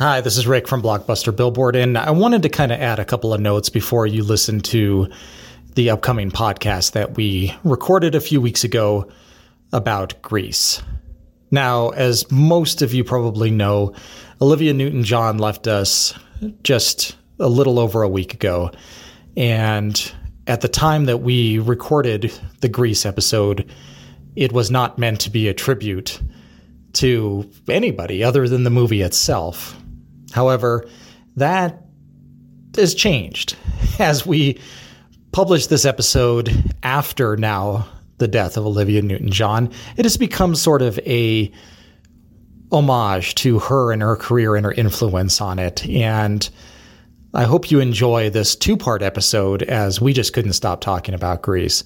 Hi, this is Rick from Blockbuster Billboard, and I wanted to kind of add a couple of notes before you listen to the upcoming podcast that we recorded a few weeks ago about Grease. Now, as most of you probably know, Olivia Newton John left us just a little over a week ago. And at the time that we recorded the Grease episode, it was not meant to be a tribute to anybody other than the movie itself. However, that has changed as we publish this episode after now the death of Olivia Newton John. It has become sort of a homage to her and her career and her influence on it. And I hope you enjoy this two part episode as we just couldn't stop talking about Grease.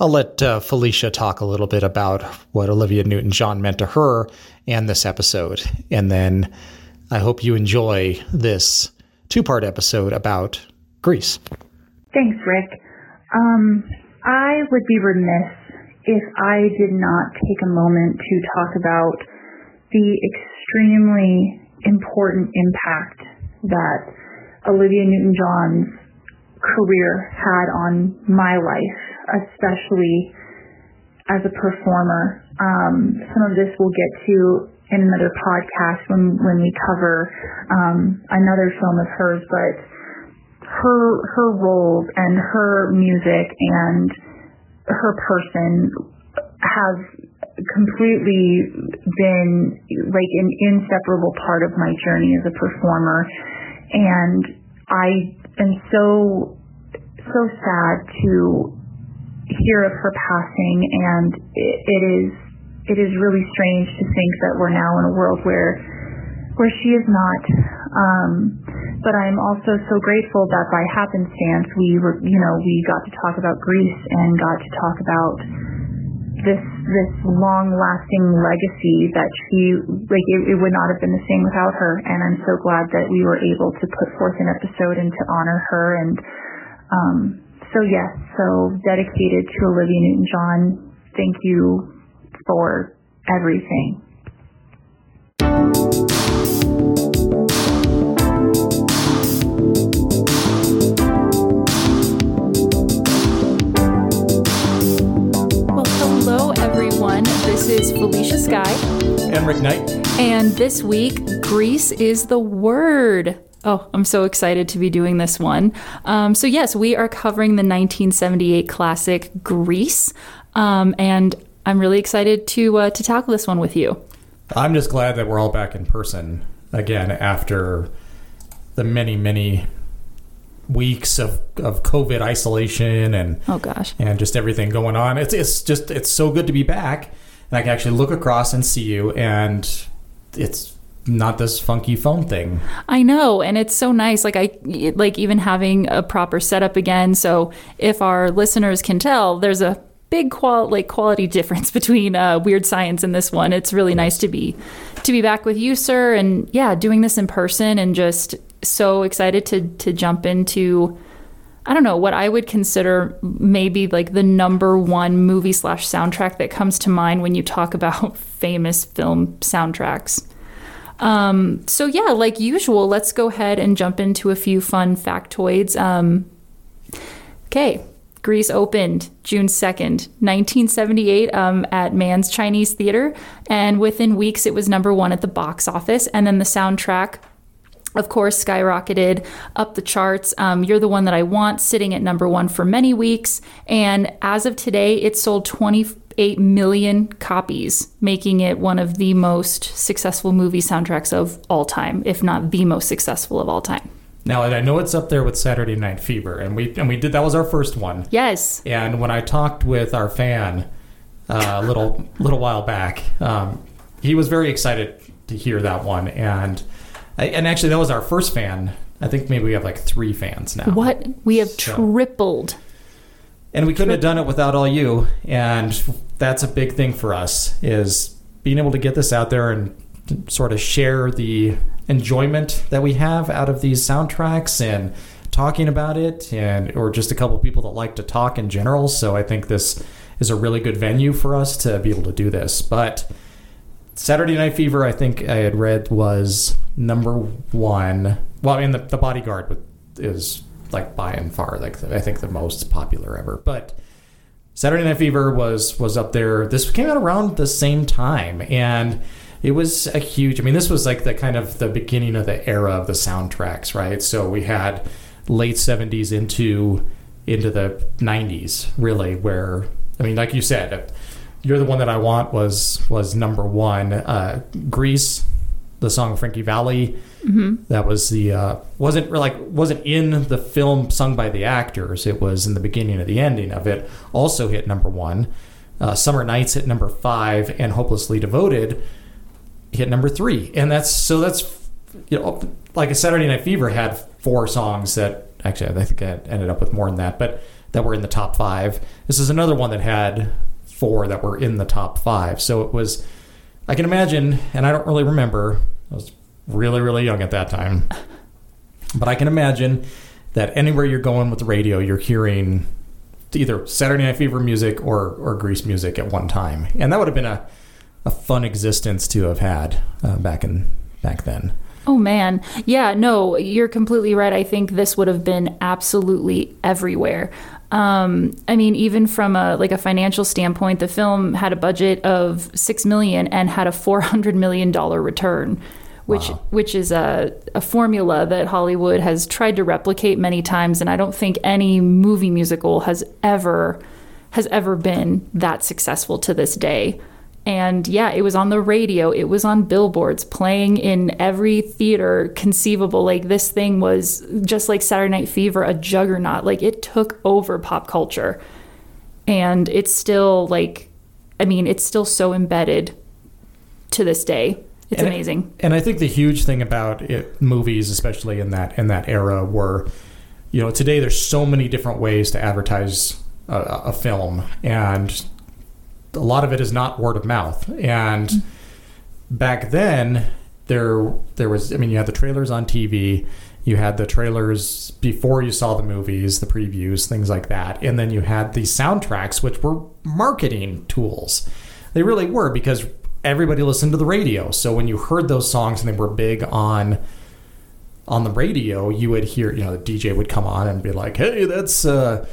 I'll let uh, Felicia talk a little bit about what Olivia Newton John meant to her and this episode. And then I hope you enjoy this two part episode about Grease. Thanks, Rick. Um, I would be remiss if I did not take a moment to talk about the extremely important impact that Olivia Newton John's career had on my life, especially as a performer. Um, some of this we'll get to in another podcast when when we cover um, another film of hers, but her her roles and her music and her person have completely been like an inseparable part of my journey as a performer. And I am so so sad to hear of her passing and it, it is it is really strange to think that we're now in a world where where she is not. Um but I'm also so grateful that by happenstance we were you know we got to talk about Grease and got to talk about this this long lasting legacy that she like it, it, would not have been the same without her. And I'm so glad that we were able to put forth an episode and to honor her. And um so yes so dedicated to Olivia Newton John thank you for everything Well, hello, everyone. This is Felicia Sky. And Rick Knight. And this week, Grease is the word. Oh, I'm so excited to be doing this one. Um, so, yes, we are covering the 1978 classic Grease. Um, and I'm really excited to, uh, to tackle this one with you. I'm just glad that we're all back in person again after the many, many weeks of, of COVID isolation and oh gosh and just everything going on. It's it's just it's so good to be back and I can actually look across and see you, and it's not this funky phone thing. I know, and it's so nice. Like I like even having a proper setup again. So if our listeners can tell, there's a big qual like quality difference between uh, Weird Science and this one. It's really nice to be to be back with you, sir, and yeah, doing this in person, and just so excited to to jump into I don't know what I would consider maybe like the number one movie slash soundtrack that comes to mind when you talk about famous film soundtracks. Um, so yeah, like usual, let's go ahead and jump into a few fun factoids. Um, okay, Grease opened June 2nd, 1978, um, at Mann's Chinese Theater. And within weeks, it was number one at the box office. And then the soundtrack of course, skyrocketed up the charts. Um, You're the one that I want, sitting at number one for many weeks. And as of today, it sold 28 million copies, making it one of the most successful movie soundtracks of all time, if not the most successful of all time. Now, I know it's up there with Saturday Night Fever, and we and we did that was our first one. Yes. And when I talked with our fan uh, a little little while back, um, he was very excited to hear that one, and and actually, that was our first fan. I think maybe we have like three fans now. What? We have so. tripled. And we couldn't have done it without all you. And that's a big thing for us is being able to get this out there and sort of share the enjoyment that we have out of these soundtracks and talking about it and or just a couple people that like to talk in general. So I think this is a really good venue for us to be able to do this. But Saturday Night Fever, I think I had read was number one. Well, I mean, the, the Bodyguard is like by and far like I think the most popular ever, but Saturday Night Fever was was up there. This came out around the same time, and it was a huge. I mean, this was like the kind of the beginning of the era of the soundtracks, right? So we had late '70s into into the '90s, really, where I mean, like you said, "You're the One That I Want" was was number one. Uh, Grease, the song of Frankie Valli, mm-hmm. that was the uh, wasn't like wasn't in the film sung by the actors. It was in the beginning of the ending of it. Also hit number one. Uh, Summer Nights hit number five, and Hopelessly Devoted hit number three. And that's so that's you know like a Saturday Night Fever had four songs that actually I think I ended up with more than that, but that were in the top five. This is another one that had four that were in the top five. So it was, I can imagine, and I don't really remember, I was really, really young at that time, but I can imagine that anywhere you're going with the radio, you're hearing either Saturday Night Fever music or, or Grease music at one time. And that would have been a, a fun existence to have had uh, back in back then. Oh man. Yeah, no, you're completely right. I think this would have been absolutely everywhere. Um, I mean, even from a like a financial standpoint, the film had a budget of six million and had a four hundred million dollar return, which wow. which is a, a formula that Hollywood has tried to replicate many times, and I don't think any movie musical has ever has ever been that successful to this day. And yeah, it was on the radio, it was on billboards, playing in every theater conceivable. Like this thing was just like Saturday Night Fever, a juggernaut. Like it took over pop culture. And it's still like, I mean, it's still so embedded to this day. It's and amazing. and I think the huge thing about it, movies, especially in that in that era, were, you know, today there's so many different ways to advertise a, a film, and a lot of it is not word of mouth. And back then, there there was I mean, you had the trailers on TV, you had the trailers before you saw the movies, the previews, things like that, and then you had the soundtracks, which were marketing tools. They really were because everybody listened to the radio. So when you heard those songs and they were big on on the radio, you would hear, you know, the DJ would come on and be like, "Hey, that's uh,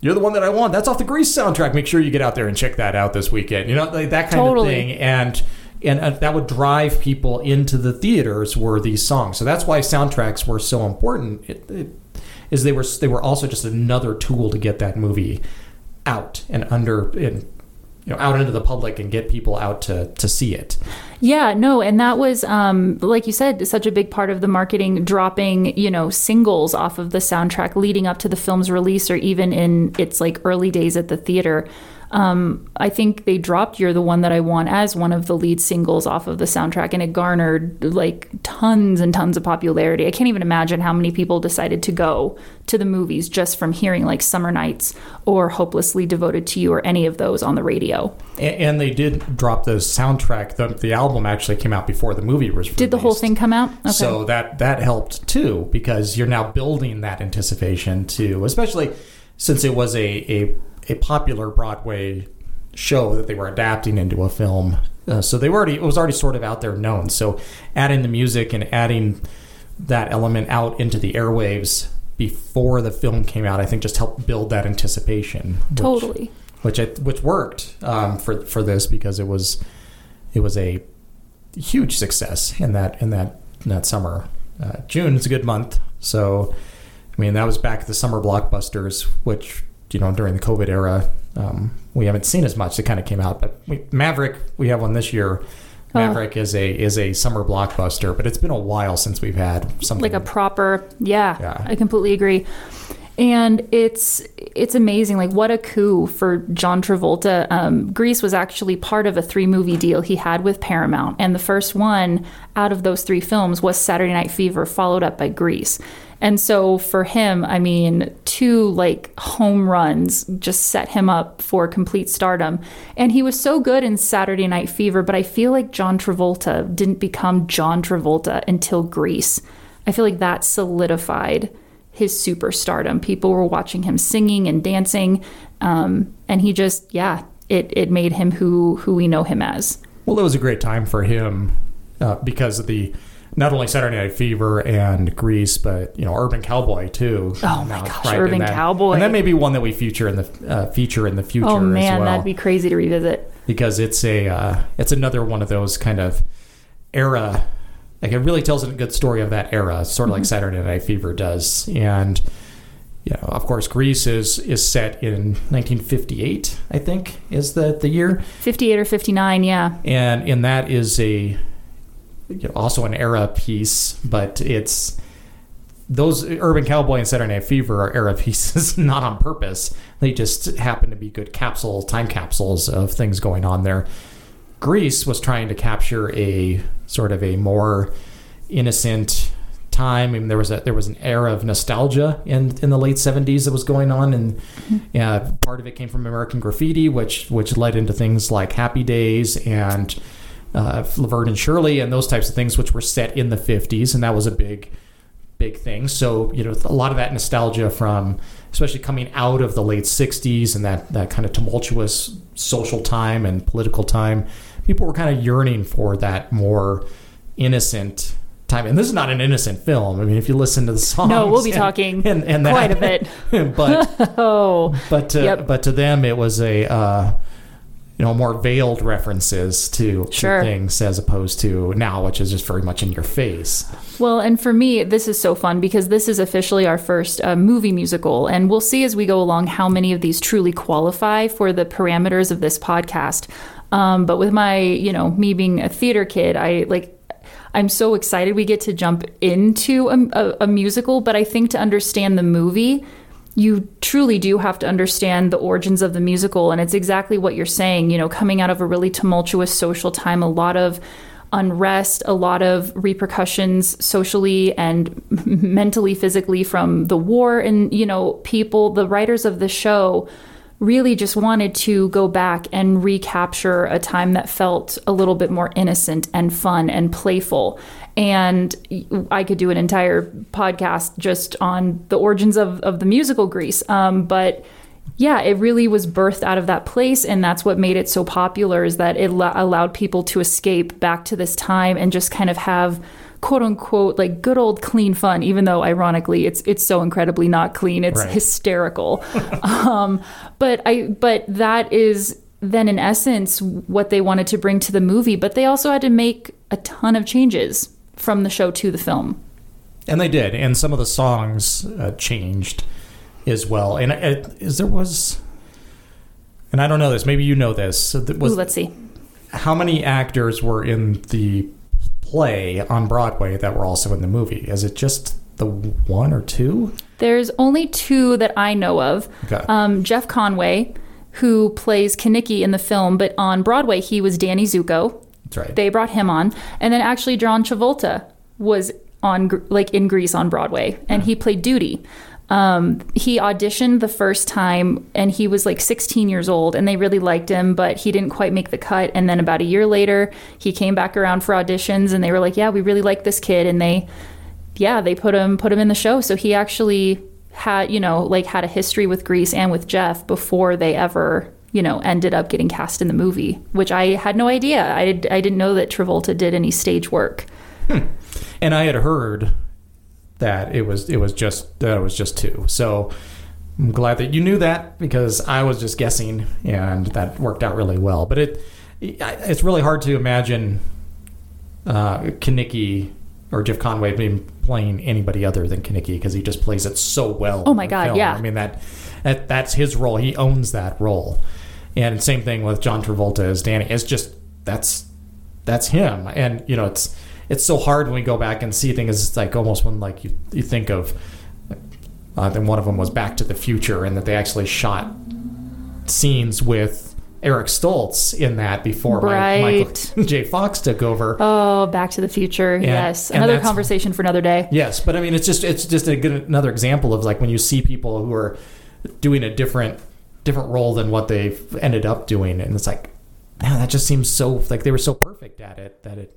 you're the one that I want. That's off the Grease soundtrack. Make sure you get out there and check that out this weekend. You know, like that kind totally. of thing. And and uh, that would drive people into the theaters were these songs. So that's why soundtracks were so important. It, it, is they were they were also just another tool to get that movie out and under in out into the public and get people out to to see it. Yeah, no, and that was um, like you said, such a big part of the marketing, dropping you know singles off of the soundtrack leading up to the film's release, or even in its like early days at the theater. Um, I think they dropped You're the One That I Want as one of the lead singles off of the soundtrack, and it garnered like tons and tons of popularity. I can't even imagine how many people decided to go to the movies just from hearing like Summer Nights or Hopelessly Devoted to You or any of those on the radio. And, and they did drop the soundtrack. The, the album actually came out before the movie was released. Did the whole thing come out? Okay. So that, that helped too, because you're now building that anticipation too, especially since it was a, a a popular Broadway show that they were adapting into a film. Uh, so they were already it was already sort of out there known. So adding the music and adding that element out into the airwaves before the film came out, I think just helped build that anticipation. Which, totally. Which I, which worked um, for for this because it was it was a huge success in that in that in that summer. Uh, June is a good month, so I mean that was back at the summer blockbusters, which you know during the COVID era. Um, we haven't seen as much. It kind of came out, but we, Maverick, we have one this year. Oh. Maverick oh. is a is a summer blockbuster, but it's been a while since we've had something like a proper. Yeah, yeah. I completely agree. And it's it's amazing. Like what a coup for John Travolta. Um, Grease was actually part of a three movie deal he had with Paramount, and the first one out of those three films was Saturday Night Fever, followed up by Grease. And so for him, I mean, two like home runs just set him up for complete stardom. And he was so good in Saturday Night Fever, but I feel like John Travolta didn't become John Travolta until Grease. I feel like that solidified his superstardom. People were watching him singing and dancing, um, and he just, yeah, it it made him who who we know him as. Well, it was a great time for him uh, because of the not only Saturday Night Fever and Grease, but you know Urban Cowboy too. Oh my gosh, Urban Cowboy, and that may be one that we feature in the uh, feature in the future. Oh man, well, that'd be crazy to revisit because it's a uh, it's another one of those kind of era. Like it really tells a good story of that era, sort of mm-hmm. like Saturday Night Fever does, and you know, of course, Grease is is set in 1958. I think is the the year 58 or 59, yeah. And and that is a you know, also an era piece, but it's those Urban Cowboy and Saturday Night Fever are era pieces, not on purpose. They just happen to be good capsule time capsules of things going on there. Grease was trying to capture a sort of a more innocent time. I mean, there was a there was an era of nostalgia in in the late seventies that was going on, and mm-hmm. part of it came from American Graffiti, which which led into things like Happy Days and uh, Laverne and Shirley and those types of things, which were set in the 50s, and that was a big, big thing. So you know, a lot of that nostalgia from, especially coming out of the late 60s and that that kind of tumultuous social time and political time, people were kind of yearning for that more innocent time. And this is not an innocent film. I mean, if you listen to the songs, no, we'll be and, talking and, and that, quite a bit. but oh, but to, yep. but to them, it was a. Uh, you know more veiled references to, sure. to, things as opposed to now which is just very much in your face well and for me this is so fun because this is officially our first uh, movie musical and we'll see as we go along how many of these truly qualify for the parameters of this podcast um, but with my you know me being a theater kid i like I'm so excited we get to jump into a, a, a musical, but I think to understand the movie, you truly do have to understand the origins of the musical. And it's exactly what you're saying, you know, coming out of a really tumultuous social time, a lot of unrest, a lot of repercussions socially and mentally, physically from the war. And, you know, people, the writers of the show, really just wanted to go back and recapture a time that felt a little bit more innocent and fun and playful. And I could do an entire podcast just on the origins of, of the musical Grease. Um, but yeah, it really was birthed out of that place. And that's what made it so popular is that it la- allowed people to escape back to this time and just kind of have quote unquote like good old clean fun even though ironically it's it's so incredibly not clean it's right. hysterical um, but i but that is then in essence what they wanted to bring to the movie but they also had to make a ton of changes from the show to the film and they did and some of the songs uh, changed as well and it, is there was and i don't know this maybe you know this was, Ooh, let's see how many actors were in the play on Broadway that were also in the movie? Is it just the one or two? There's only two that I know of. Okay. Um, Jeff Conaway, who plays Kenickie in the film, but on Broadway he was Danny Zuko. That's right. They brought him on, and then actually John Travolta was on like in Grease on Broadway, and he played Doody. Um, he auditioned the first time and he was like 16 years old and they really liked him, but he didn't quite make the cut. And then about a year later, he came back around for auditions and they were like, yeah, we really like this kid. And they, yeah, they put him, put him in the show. So he actually had, you know, like had a history with Grease and with Jeff before they ever, you know, ended up getting cast in the movie, which I had no idea. I, I didn't know that Travolta did any stage work. Hmm. And I had heard that it was it was just that it was just two. So I'm glad that you knew that because I was just guessing, and that worked out really well. But it it's really hard to imagine uh, or Jeff Conaway being playing anybody other than Kenickie because he just plays it so well. Oh my god, film. yeah. I mean that, that that's his role. He owns that role. And same thing with John Travolta as Danny. It's just that's that's him. And you know, it's it's so hard when we go back and see things. It's like almost when like you you think of. Uh, then one of them was Back to the Future, and that they actually shot scenes with Eric Stoltz in that before right. Michael J. Fox took over. Oh, Back to the Future. And, yes, another conversation for another day. Yes, but I mean, it's just it's just a good another example of like when you see people who are doing a different different role than what they've ended up doing, and it's like, man, that just seems so like they were so perfect at it that it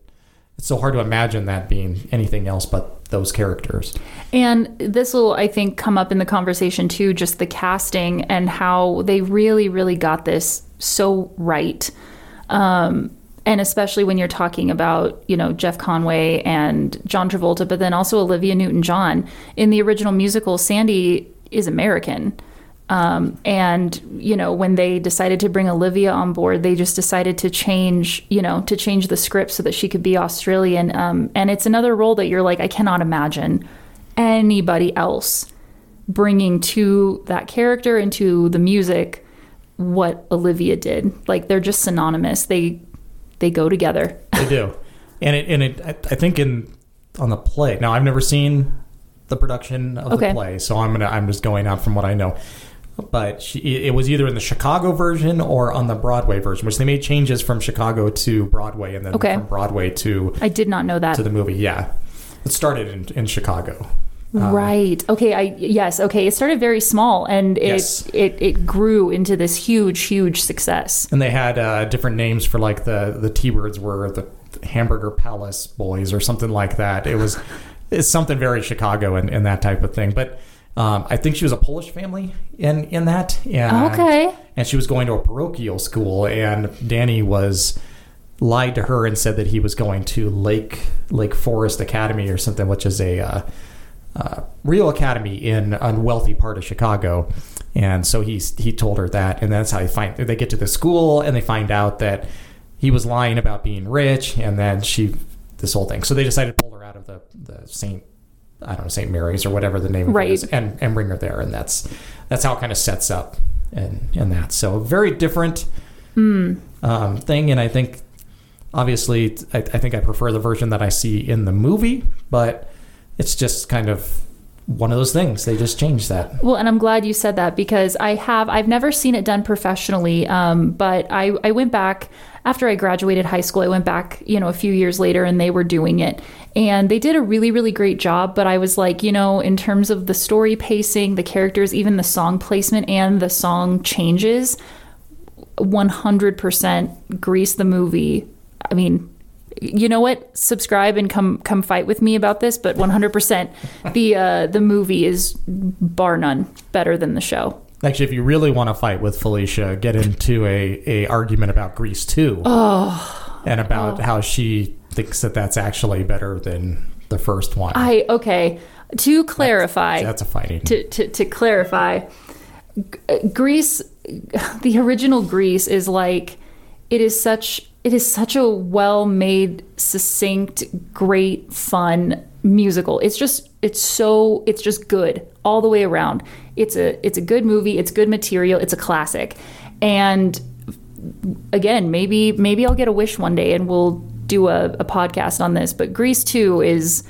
it's so hard to imagine that being anything else but those characters. And this will, I think, come up in the conversation too just the casting and how they really, really got this so right. Um, and especially when you're talking about you know Jeff Conaway and John Travolta, but then also Olivia Newton-John in the original musical, Sandy is American. Um, and you know when they decided to bring Olivia on board, they just decided to change, you know, to change the script so that she could be Australian. Um, and it's another role that you're like, I cannot imagine anybody else bringing to that character and to the music what Olivia did. Like they're just synonymous. They they go together. They do, and it and it. I, think in on the play. Now I've never seen the production of Okay. the play, so I'm gonna I'm just going out from what I know. But she, it was either in the Chicago version or on the Broadway version, which they made changes from Chicago to Broadway and then Okay. from Broadway to I did not know that. to the movie. Yeah, it started in, in Chicago. right. Okay. I yes. Okay. It started very small and it Yes. it it grew into this huge huge success. And they had uh, different names for like the the T-Birds were the Hamburger Palace Boys or something like that. It was it's something very Chicago and, and that type of thing. But um, I think she was a Polish family in in that. And, Okay. And she was going to a parochial school, and Danny was lied to her and said that he was going to Lake Lake Forest Academy or something, which is a uh, uh, real academy in a wealthy part of Chicago. And so he he told her that, and that's how they find they get to the school and they find out that he was lying about being rich, and then she this whole thing. So they decided to pull her out of the the Saint I don't know Saint Mary's or whatever the name of Right. it is, and and bring her there, and that's that's how it kind of sets up and and that. So very different um, thing, and I think obviously I, I think I prefer the version that I see in the movie, but it's just kind of one of those things. They just changed that. Well, and I'm glad you said that because I have I've never seen it done professionally. Um, but I I went back after I graduated high school. I went back, you know, a few years later, and they were doing it, and they did a really really great job. But I was like, you know, in terms of the story pacing, the characters, even the song placement, and the song changes, 100% Grease the movie. I mean, you know what? Subscribe and come come fight with me about this, but 100% the uh, the movie is bar none better than the show. Actually, if you really want to fight with Felicia, get into a, a argument about Grease 2. Oh. And about how she thinks that that's actually better than the first one. I okay, to clarify, that's a fighting. to, to, to clarify, Grease, the original Grease is like it is such it is such a well made, succinct, great, fun musical. It's just it's so it's just good all the way around. It's a it's a good movie. It's good material. It's a classic, and again, maybe maybe I'll get a wish one day and we'll do a, a podcast on this. But Grease Two is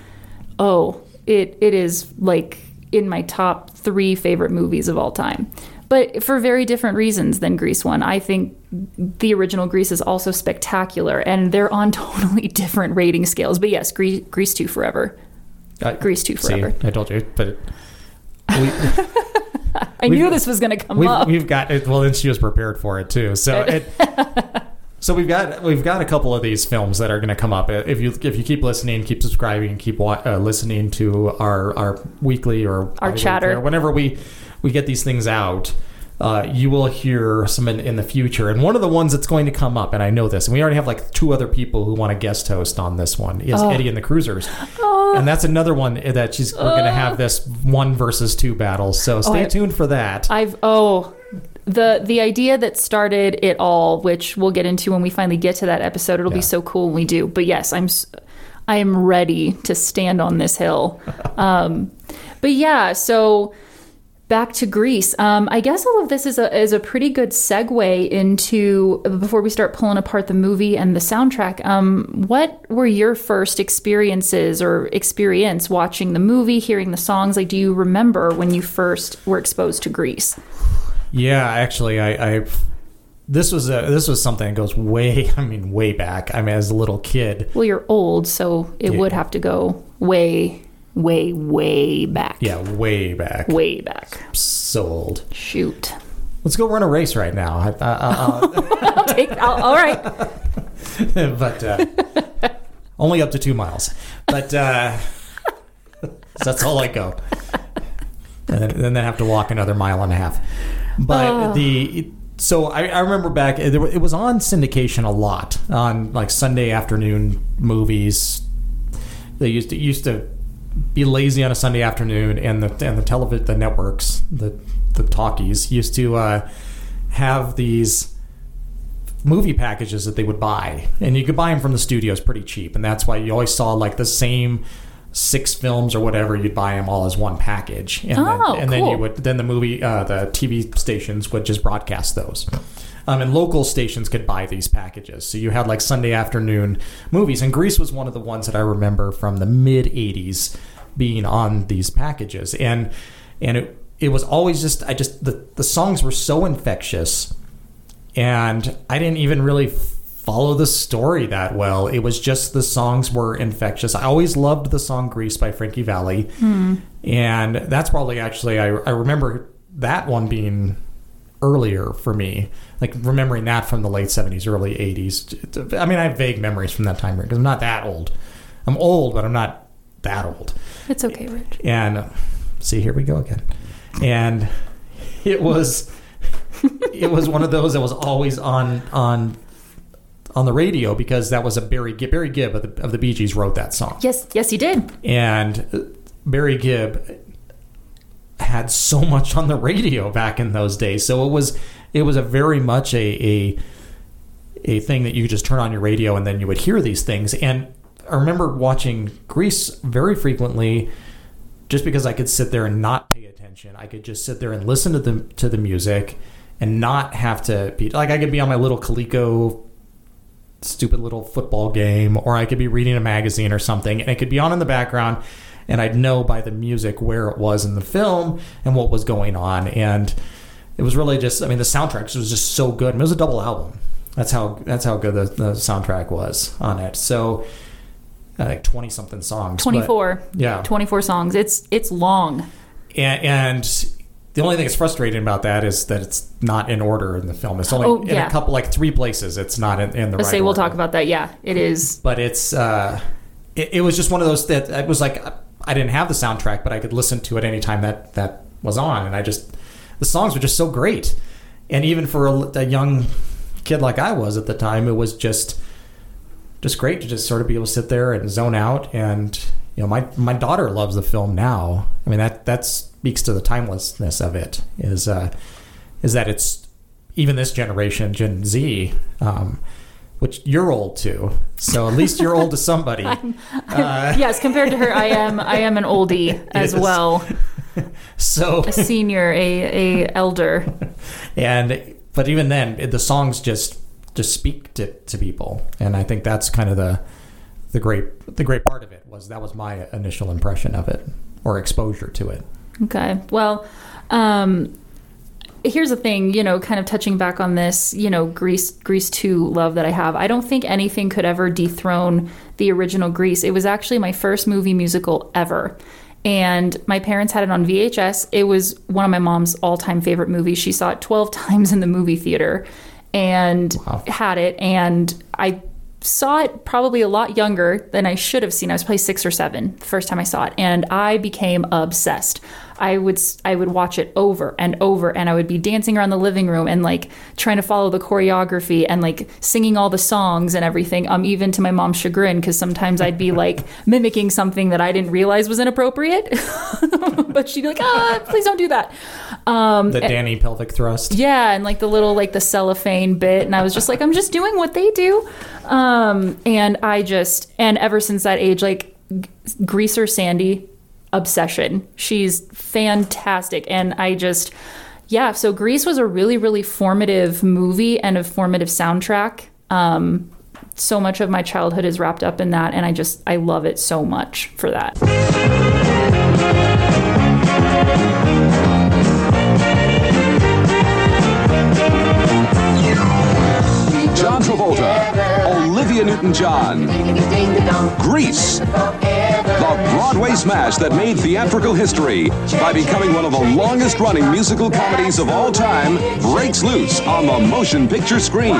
oh it it is like in my top three favorite movies of all time. But for very different reasons than Grease One. I think the original Grease is also spectacular, and they're on totally different rating scales. But yes, Grease, Grease Two forever. Uh, Grease 2 see, forever. I told you, but we, I knew this was going to come we've, up. we've got it. Well, then she was prepared for it too. So it, so we've got we've got a couple of these films that are going to come up. If you if you keep listening, keep subscribing, keep wa- uh, listening to our our weekly or Our chatter. or whenever we we get these things out. Uh, you will hear some in, in the future, and one of the ones that's going to come up, and I know this, and we already have like two other people who want to guest host on this one is Oh. Eddie and the Cruisers, and that's another one that she's we're going to have this one versus two battle. So stay Oh. I- tuned for that. I've oh the the idea that started it all, which we'll get into when we finally get to that episode. It'll Yeah. be so cool when we do. But yes, I'm I am ready to stand on this hill. Um, but yeah, so back to Grease. Um, I guess all of this is a is a pretty good segue into before we start pulling apart the movie and the soundtrack. Um, what were your first experiences or experience watching the movie, hearing the songs? Like, do you remember when you first were exposed to Grease? Yeah, actually, I, I this was a this was something that goes way. I mean, way back. I mean, as a little kid. Well, you're old, so it Yeah. would have to go way, way, way back. Yeah, way back. Way back. So old. Shoot. Let's go run a race right now. I, I, I'll take. I'll, all right. But uh, only up to two miles. But uh, that's all I go. And then, then I have to walk another mile and a half. But Oh. the so I, I remember back it, it was on syndication a lot on like Sunday afternoon movies. They used to used to be lazy on a Sunday afternoon, and the and the television the networks the the talkies used to uh, have these movie packages that they would buy, and you could buy them from the studios pretty cheap, and that's why you always saw like the same six films or whatever. You'd buy them all as one package, and, Oh, then, and then you would then the movie uh, the TV stations would just broadcast those. Um, and local stations could buy these packages. So you had like Sunday afternoon movies. And Grease was one of the ones that I remember from the mid 80s being on these packages. And and it, it was always just, I just, the, the songs were so infectious. And I didn't even really follow the story that well. It was just the songs were infectious. I always loved the song Grease by Frankie Valli. And that's probably actually, I, I remember that one being earlier for me. Like remembering that from the late 70s, early 80s. I mean, I have vague memories from that time period because I'm not that old. I'm old, but I'm not that old. It's okay, Rich. And see, here we go again. And it was it was one of those that was always on on on the radio because that was a Barry Gibb, Barry Gibb of the, of the Bee Gees wrote that song Yes, yes, he did. and Barry Gibb had so much on the radio back in those days. So it was it was a very much a a, a thing that you just turn on your radio and then you would hear these things. And I remember watching Grease very frequently just because I could sit there and not pay attention. I could just sit there and listen to the to the music and not have to be like I could be on my little Coleco stupid little football game or I could be reading a magazine or something and it could be on in the background and I'd know by the music where it was in the film and what was going on and it was really just I mean the soundtrack was just so good. And it was a double album. That's how that's how good the, the soundtrack was on it. So uh, like 20 something songs. 24. yeah. 24 songs. It's it's long. and, and the only thing that's frustrating about that is that it's not in order in the film. It's only Oh, in yeah. a couple, like three places. It's not in, in the Let's right say we'll order. talk about that. Yeah, it is. But it's uh, it, it was just one of those that it was like I didn't have the soundtrack, but I could listen to it anytime that that was on, and I just the songs were just so great. And even for a, a young kid like I was at the time, it was just just great to just sort of be able to sit there and zone out. And you know, my my daughter loves the film now. I mean that that speaks to the timelessness of it. Is uh, is that it's even this generation, Gen Z, um, which you're old to. So at least you're old to somebody. yes, compared to her, I am I am an oldie as Yes. well, So a senior, a a elder. and but even then, the songs just just speak to, to people, and I think that's kind of the the great the great part of it was that was my initial impression of it or exposure to it. Okay. Well, um, here's the thing, you know, kind of touching back on this, you know, Grease Grease 2 love that I have. I don't think anything could ever dethrone the original Grease. It was actually my first movie musical ever. And my parents had it on VHS. It was one of my mom's all-time favorite movies. She saw it 12 times in the movie theater and Wow. had it and I saw it probably a lot younger than I should have seen. I was probably six or seven the first time I saw it, and I became obsessed. I would I would watch it over and over, and I would be dancing around the living room and like trying to follow the choreography and like singing all the songs and everything. Um, even to my mom's chagrin, because sometimes I'd be like mimicking something that I didn't realize was inappropriate, but she'd be like, "Ah, please don't do that." Um, The Danny pelvic thrust. yeah, and like the little like the cellophane bit, and I was just like, I'm just doing what they do, um, and I just and ever since that age, like Greaser Sandy obsession. She's fantastic, and I just yeah. So Grease was a really really formative movie and a formative soundtrack. Um, so much of my childhood is wrapped up in that, and I just I love it so much for that. John Travolta, Olivia Newton-John, Grease, the Broadway smash that made theatrical history by becoming one of the longest-running musical comedies of all time, breaks loose on the motion picture screen.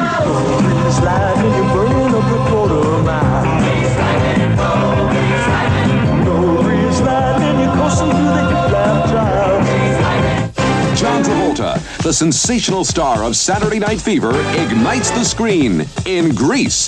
John Travolta, the sensational star of Saturday Night Fever, ignites the screen in Grease.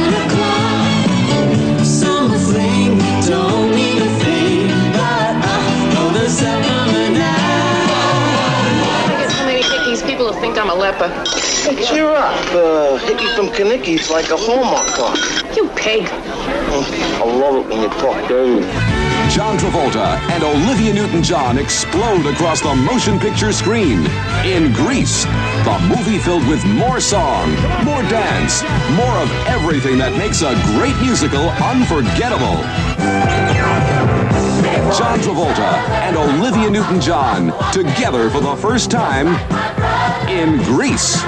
think I'm a leper. Hey, cheer up. Uh, Hickey from Kenickie's like a Hallmark card. You pig. I love it when you talk dirty. John Travolta and Olivia Newton John explode across the motion picture screen in Grease, the movie filled with more song, more dance, more of everything that makes a great musical unforgettable. John Travolta and Olivia Newton John together for the first time in Grease.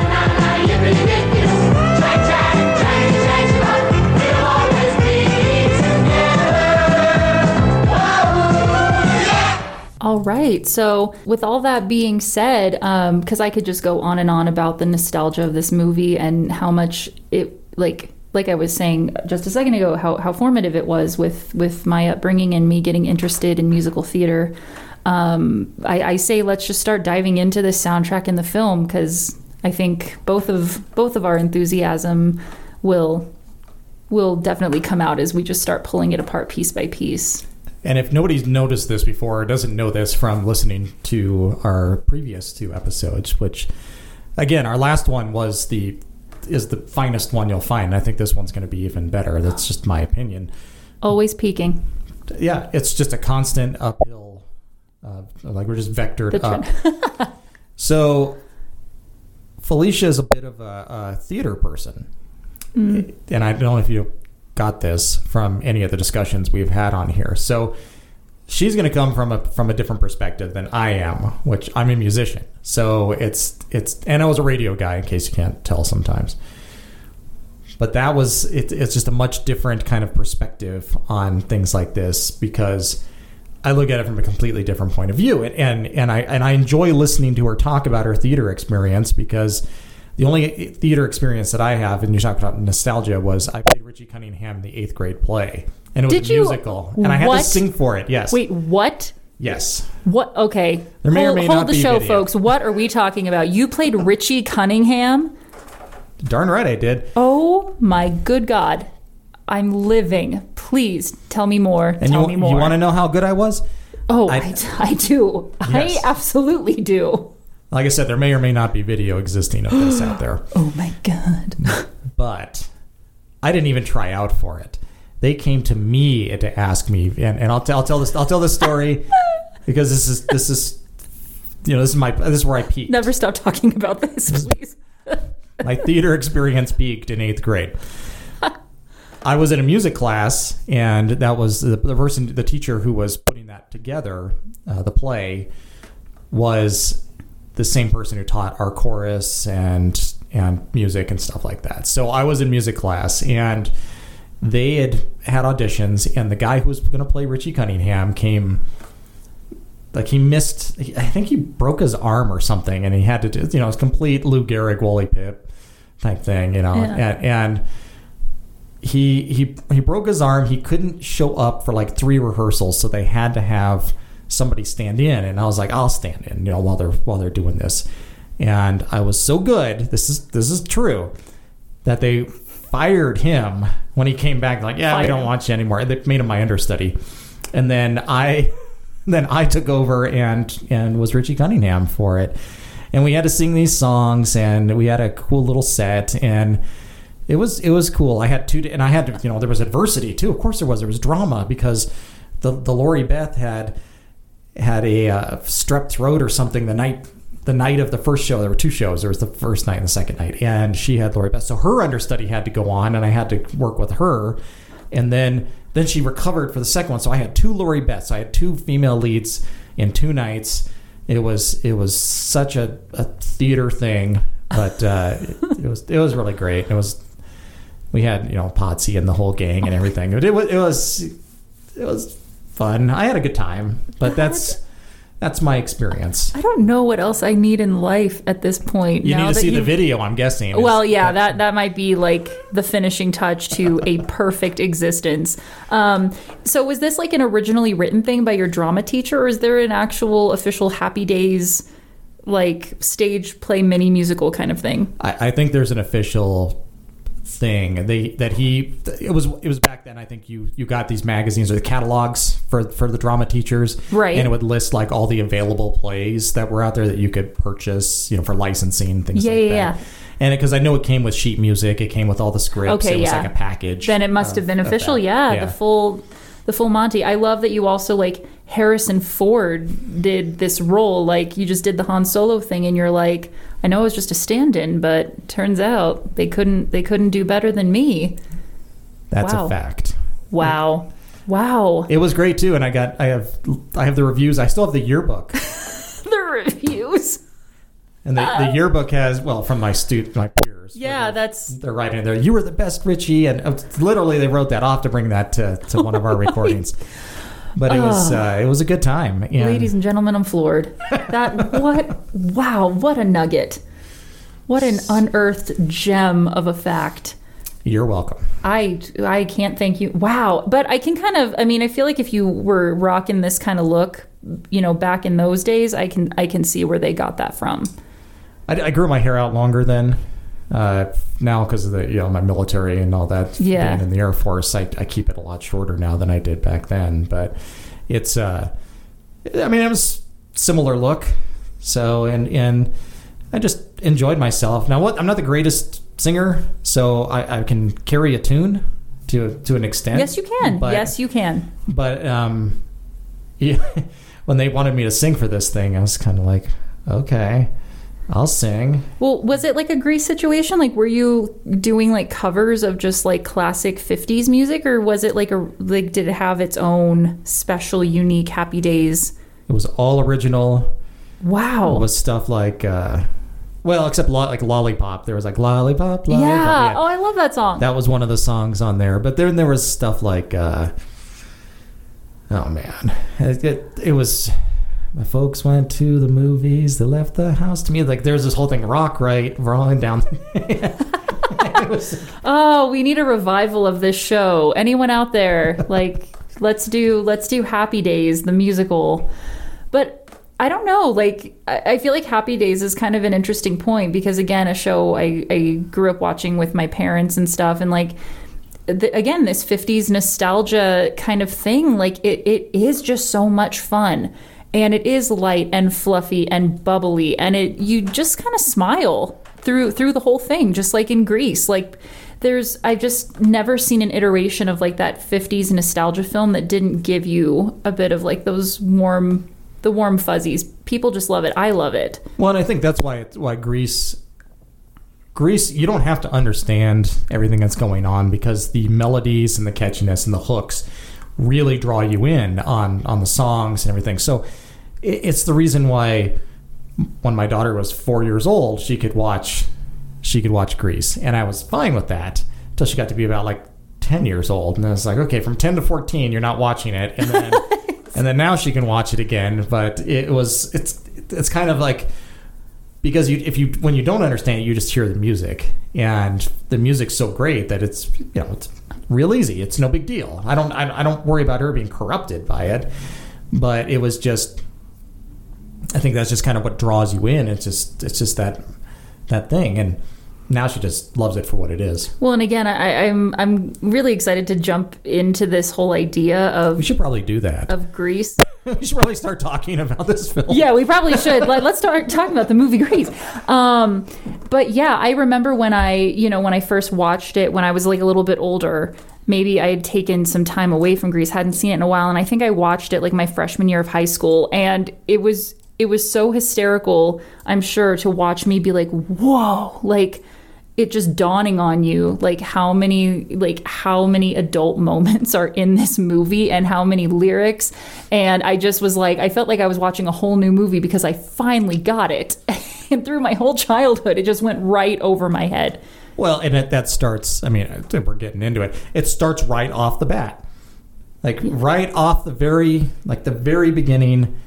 All right. So, with all that being said, um, because I could just go on and on about the nostalgia of this movie and how much it, like, like I was saying just a second ago, how, how formative it was with with my upbringing and me getting interested in musical theater. Um, I, I say let's just start diving into the soundtrack in the film because I think both of both of our enthusiasm will will definitely come out as we just start pulling it apart piece by piece. And if nobody's noticed this before or doesn't know this from listening to our previous two episodes, which again, our last one was the is the finest one you'll find. I think this one's going to be even better. That's just my opinion. Always peaking. Yeah, it's just a constant uphill. Uh, like we're just vectored up. so Felicia is a bit of a, a theater person, Mm. and I don't know if you got this from any of the discussions we've had on here. So she's going to come from a from a different perspective than I am, which I'm a musician. So it's it's and I was a radio guy in case you can't tell sometimes. But that was it, it's just a much different kind of perspective on things like this because I look at it from a completely different point of view, and and, and I and I enjoy listening to her talk about her theater experience because the only theater experience that I have, and you talk about nostalgia, was I played Richie Cunningham in the eighth grade play, and it was Did a you? musical, and I had What? to sing for it. Yes, Wait, what? yes. What? Okay. There may or hold may hold not the be show, video. folks. What are we talking about? You played Richie Cunningham? Darn right I did. Oh my good God. I'm living. Please tell me more. And tell you, me more. you want to know how good I was? oh, I- I, I do. Yes. I absolutely do. Like I said, there may or may not be video existing of this out there, Oh my God. but I didn't even try out for it. They came to me to ask me, and, and I'll, tell, I'll tell this. I'll tell this story because this is this is you know this is my this is where I peaked. Never stop talking about this, please. my theater experience peaked in eighth grade. I was in a music class, and that was the, the person, the teacher who was putting that together, uh, the play, was the same person who taught our chorus and and music and stuff like that. So I was in music class, and they had had auditions, and the guy who was going to play Richie Cunningham came like he missed i think he broke his arm or something and he had to do you know it's complete lou gehrig wally pip type thing you know Yeah. and, and he he he broke his arm he couldn't show up for like three rehearsals so they had to have somebody stand in and i was like i'll stand in you know while they're while they're doing this and i was so good this is this is true that they fired him when he came back like yeah we Fired don't him. want you anymore they made him my understudy and then i then I took over and and was Richie Cunningham for it. And we had to sing these songs and we had a cool little set and it was it was cool. I had two and I had to, you know there was adversity too. Of course there was. There was drama because the the Lori Beth had had a uh, strep throat or something the night the night of the first show. There were two shows. There was the first night and the second night, and she had Lori Beth. So her understudy had to go on, and I had to work with her. And then then she recovered for the second one. So I had two Lori Beths. I had two female leads in two nights. It was it was such a, a theater thing, but uh, it, it was it was really great. It was we had you know Potsy and the whole gang and everything. But it was it was it was fun. I had a good time, but that's that's my experience. I don't know what else I need in life at this point. You now need to see the video. I'm guessing. Well, yeah, that that might be like the finishing touch to a perfect existence. Um, so, was this like an originally written thing by your drama teacher, or is there an actual official Happy Days like stage play mini musical kind of thing? I, I think there's an official thing they that he it was it was back then i think you you got these magazines or the catalogs for for the drama teachers Right. and it would list like all the available plays that were out there that you could purchase you know for licensing things Yeah, like yeah, that yeah. and because i know it came with sheet music it came with all the scripts Okay, it was yeah. like a package Then it must have been official. that. Yeah, Yeah. the full the full Monty. I love that you also like Harrison Ford did this role. Like you just did the Han Solo thing, and you're like, I know it was just a stand-in, but turns out they couldn't they couldn't do better than me. that's Wow. a fact Wow, wow. it was great too and i got i have i have the reviews i still have the yearbook the reviews. and the, the yearbook has well from my student my peers Yeah, that's they're writing in there. You were the best, Richie, and uh, literally they wrote that off to bring that to, to one of our recordings. But it was uh, it was a good time. And ladies and gentlemen, I'm floored. That what? Wow, what a nugget! What an unearthed gem of a fact. you're welcome. I I can't thank you. Wow, but I can kind of. I mean, I feel like if you were rocking this kind of look, you know, back in those days, I can I can see where they got that from. I, I grew my hair out longer then. Uh, now because of the you know my military and all that Yeah. being in the Air Force, I, I keep it a lot shorter now than I did back then. But it's uh, I mean it was similar look. So and and I just enjoyed myself. Now what I'm not the greatest singer, so I, I can carry a tune to to an extent. Yes, you can. But- yes, you can. But um, yeah, when they wanted me to sing for this thing, I was kind of like, okay, I'll sing. Well, was it like a Grease situation? Like, were you doing like covers of just like classic '50s music, or was it like a like did it have its own special, unique Happy Days? It was all original. Wow. It was stuff like, uh, well, except lo- like Lollipop. There was like Lollipop, Lollipop. yeah. Oh, I love that song. that was one of the songs on there. But then there was stuff like, uh, oh man, it, it, it was. My folks went to the movies. They left the house to me. Like there's this whole thing, rock right, rolling down. Was- Oh, we need a revival of this show. Anyone out there, like, let's do let's do Happy Days, the musical. But I don't know. Like, I feel like Happy Days is kind of an interesting point because again, a show I, I grew up watching with my parents and stuff, and like. The, again, this 50s nostalgia kind of thing, like it, it is just so much fun. And it is light and fluffy and bubbly, and it you just kind of smile through through the whole thing, just like in Grease. Like there's I've just never seen an iteration of like that 50s nostalgia film that didn't give you a bit of like those warm the warm fuzzies. People just love it. I love it. Well, and I think that's why it's why Grease Grease you don't have to understand everything that's going on because the melodies and the catchiness and the hooks really draw you in on on the songs and everything. So it's the reason why when my daughter was 4 years old, she could watch she could watch Grease. And I was fine with that until she got to be about like 10 years old. And I was like, okay, from 10 to 14 you're not watching it. And then and then now she can watch it again, but it was it's it's kind of like because you if you when you don't understand it you just hear the music. And the music's so great that it's you know it's real easy. It's no big deal. I don't i, I don't worry about her being corrupted by it. But it was just i think that's just kind of what draws you in it's just it's just that that thing and now she just loves it for what it is Well, and again, I, I'm I'm really excited to jump into this whole idea of we should probably do that of Grease. we should probably start talking about this film yeah, we probably should. Let, let's start talking about the movie Grease. Um, but yeah, I remember when I, you know, when I first watched it when I was like a little bit older. Maybe I had taken some time away from Grease, hadn't seen it in a while, and I think I watched it like my freshman year of high school, and it was it was so hysterical. I'm sure to watch me be like, whoa, like it just dawning on you like how many like how many adult moments are in this movie and how many lyrics and i just was like i felt like i was watching a whole new movie because i finally got it and through my whole childhood, it just went right over my head. Well, and it, that starts. I mean, we're getting into it. It starts right off the bat, like right off the very, like the very beginning.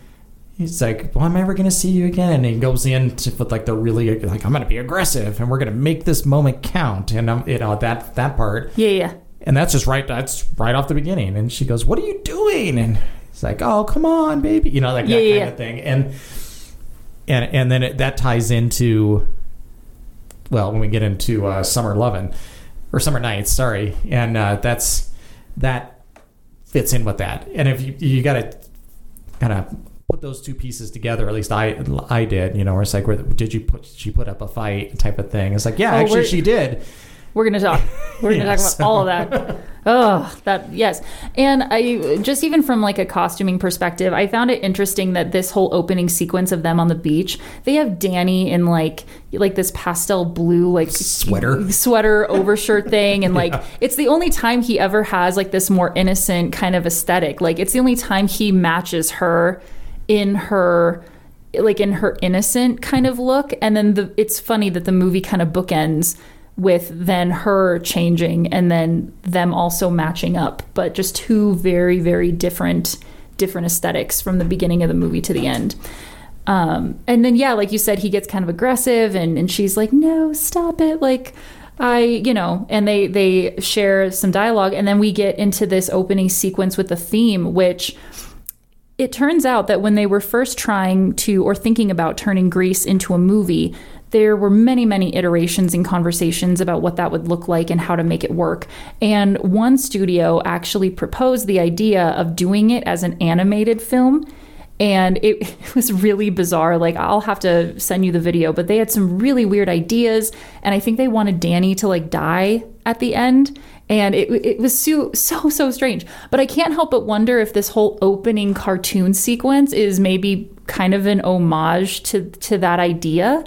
He's like, "Well, I'm never going to see you again," and he goes in to, with like the really like, "I'm going to be aggressive, and we're going to make this moment count," and um, you know that that part. Yeah, yeah. And that's just right. That's right off the beginning. And she goes, "What are you doing?" And he's like, "Oh, come on, baby," you know, like Yeah, that yeah, kind of thing. And and and then it, that ties into well when we get into uh, summer lovin' or summer nights sorry and uh, that's that fits in with that and if you you gotta kind of put those two pieces together at least i i did you know where it's like where, did you put she put up a fight type of thing it's like yeah Oh, actually she did We're gonna talk. We're gonna Yes. talk about all of that. Oh, that yes. And I just even from like a costuming perspective, I found it interesting that this whole opening sequence of them on the beach, they have Danny in like like this pastel blue like Sweater. sweater overshirt thing and like it's the only time he ever has like this more innocent kind of aesthetic. Like it's the only time he matches her in her like in her innocent kind of look. And then the it's funny that the movie kind of bookends with then her changing and then them also matching up but just two very very different different aesthetics from the beginning of the movie to the end. Um, and then yeah like you said he gets kind of aggressive and, and she's like no stop it. Like i you know and they they share some dialogue. And then we get into this opening sequence with the theme which it turns out that when they were first trying to or thinking about turning Grease into a movie, there were many, many iterations and conversations about what that would look like and how to make it work. And one studio actually proposed the idea of doing it as an animated film. And it, it was really bizarre. Like, I'll have to send you the video, but they had some really weird ideas. And I think they wanted Danny to like die at the end and it, it was so, so so strange. But i can't help but wonder if this whole opening cartoon sequence is maybe kind of an homage to to that idea.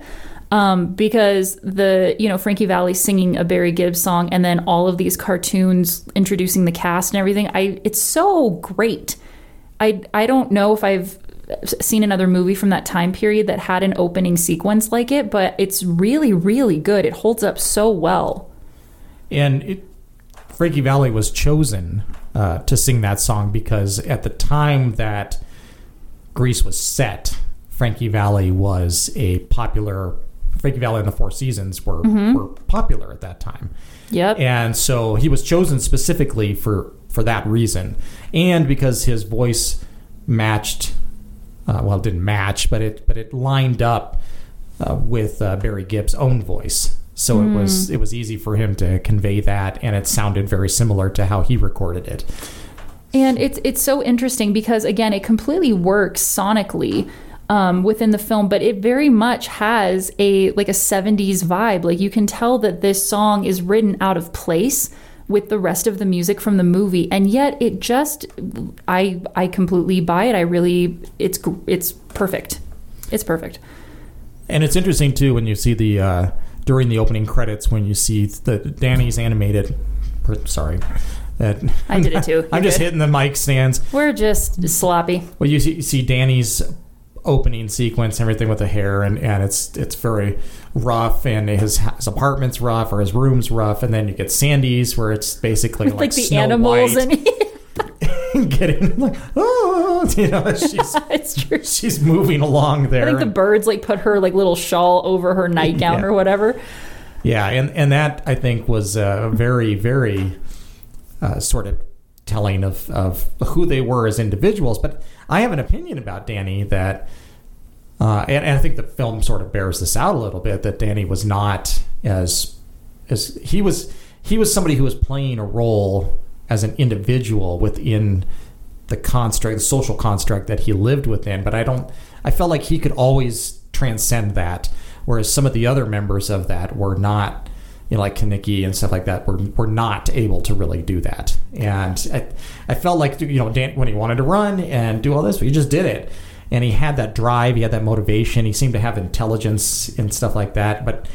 Um, because the you know frankie Valli singing a barry gibbs song and then all of these cartoons introducing the cast and everything i it's so great. I i don't know if i've seen another movie from that time period that had an opening sequence like it but it's really really good. It holds up so well. And it, Frankie Valli was chosen uh, to sing that song because at the time that Grease was set, Frankie Valli was a popular. Frankie Valli and the Four Seasons were were popular at that time, yep and so he was chosen specifically for for that reason, and because his voice matched. Uh, well, it didn't match, but it but it lined up uh, with uh, Barry Gibb's own voice. So it was it was easy for him to convey that, and it sounded very similar to how he recorded it. And it's it's so interesting because again, it completely works sonically um, within the film, but it very much has a like a '70s vibe. Like you can tell that this song is written out of place with the rest of the music from the movie, and yet it just I I completely buy it. I really it's it's perfect. It's perfect. And it's interesting too when you see the uh, during the opening credits when you see the Danny's animated. per- Sorry, that I did it too. I'm just good. hitting the mic stands. We're just sloppy. Well, you see, you see Danny's opening sequence, and everything with the hair, and, and it's it's very rough, and his his apartment's rough, or his room's rough, and then you get Sandy's, where it's basically like, Like the animals White and getting like oh, you know, she's it's true. she's moving along there. I think the birds like put her like little shawl over her nightgown Yeah. or whatever. Yeah, and and that I think was uh, very very uh, sort of telling of of who they were as individuals. But I have an opinion about Danny that, uh, and, and I think the film sort of bears this out a little bit that Danny was not as as he was he was somebody who was playing a role as an individual within the construct, the social construct that he lived within. But I don't. I felt like he could always transcend that, whereas some of the other members of that were not. You know, like Kenickie and stuff like that, were were not able to really do that. And I, I felt like you know, Dan, when he wanted to run and do all this, he just did it. And he had that drive, he had that motivation. He seemed to have intelligence and stuff like that. But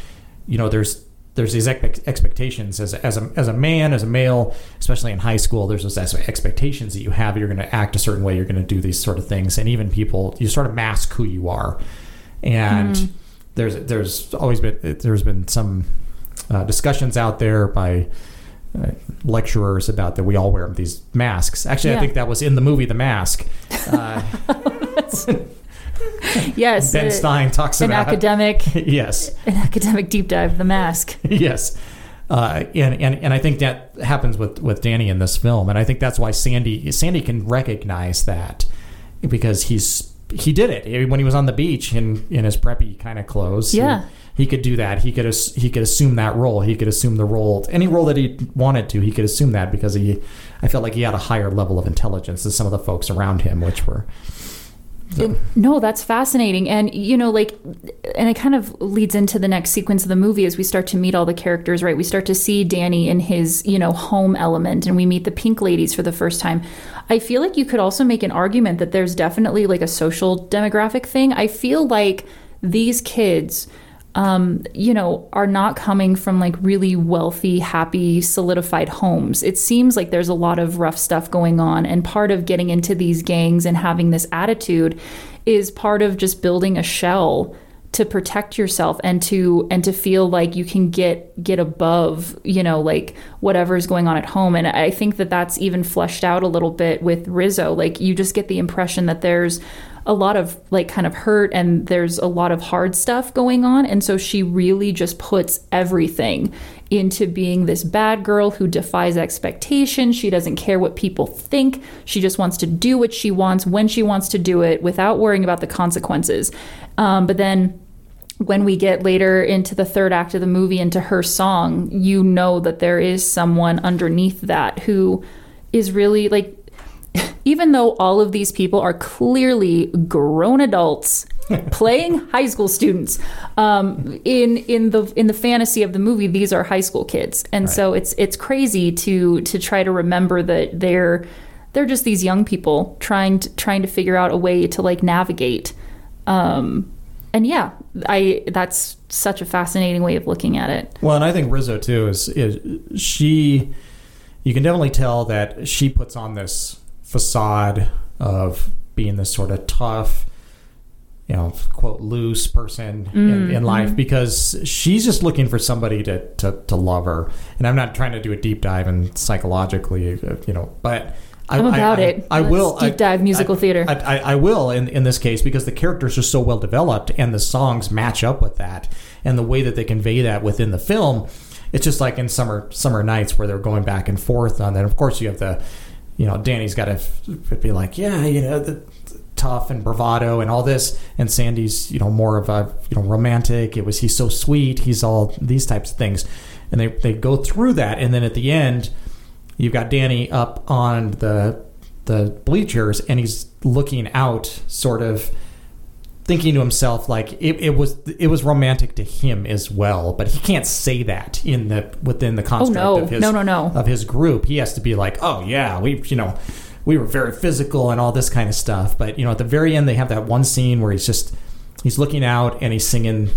you know, there's there's these expectations as a, as a as a man, as a male, especially in high school. There's those expectations that you have. You're going to act a certain way. You're going to do these sort of things, and even people, you sort of mask who you are. And there's there's always been there's been some uh, discussions out there by uh, lecturers about that we all wear these masks. Actually, Yeah. I think that was in the movie The Mask. Uh, Yes, ben uh, Stein talks about an about academic, yes, an academic deep dive of the mask. yes. Uh, and, and and I think that happens with, with Danny in this film, and I think that's why Sandy Sandy can recognize that because he's he did it when he was on the beach in in his preppy kind of clothes. He- Yeah. he, could do that. He could ass- he could assume that role. He could assume the role any role that he wanted to. He could assume that because he I felt like he had a higher level of intelligence than some of the folks around him, which were No, that's fascinating. And, you know, like, and it kind of leads into the next sequence of the movie as we start to meet all the characters, right? We start to see Danny in his, you know, home element and we meet the pink ladies for the first time. I feel like you could also make an argument that there's definitely like a social demographic thing. I feel like these kids, um, you know, are not coming from like really wealthy, happy, solidified homes. It seems like there's a lot of rough stuff going on. And part of getting into these gangs and having this attitude is part of just building a shell to protect yourself and to and to feel like you can get get above you know like whatever is going on at home and i think that that's even fleshed out a little bit with rizzo like you just get the impression that there's a lot of like kind of hurt and there's a lot of hard stuff going on. And so she really just puts everything into being this bad girl who defies expectation. She doesn't care what people think. She just wants to do what she wants when she wants to do it without worrying about the consequences. Um, but then when we get later into the third act of the movie into her song you know that there is someone underneath that who is really like even though all of these people are clearly grown adults playing high school students um, in in the in the fantasy of the movie these are high school kids. And so it's it's crazy to to try to remember that they're they're just these young people trying to trying to figure out a way to like navigate. Um, and yeah i that's such a fascinating way of looking at it. Well, and I think Rizzo too is is she. You can definitely tell that she puts on this facade of being this sort of tough, you know, quote loose person in, in mm-hmm. life because she's just looking for somebody to, to to love her. And I'm not trying to do a deep dive and psychologically, you know, but. I, I'm about I, it. I, I will deep dive musical I- theater. I, I, I will in, in this case because the characters are so well developed and the songs match up with that and the way that they convey that within the film. It's just like in summer summer nights where they're going back and forth on that. Of course, you have the, you know, Danny's got to be like, yeah, you know, the, tough and bravado and all this, and Sandy's, you know, more of a you know romantic. It was he's so sweet. He's all these types of things, and they they go through that, and then at the end, you've got Danny up on the the bleachers and he's looking out sort of thinking to himself like it, it was it was romantic to him as well but he can't say that in the within the oh, construct no. of his No, no, no. of his group he has to be like oh yeah we you know we were very physical and all this kind of stuff but you know at the very end they have that one scene where he's just he's looking out and he's singing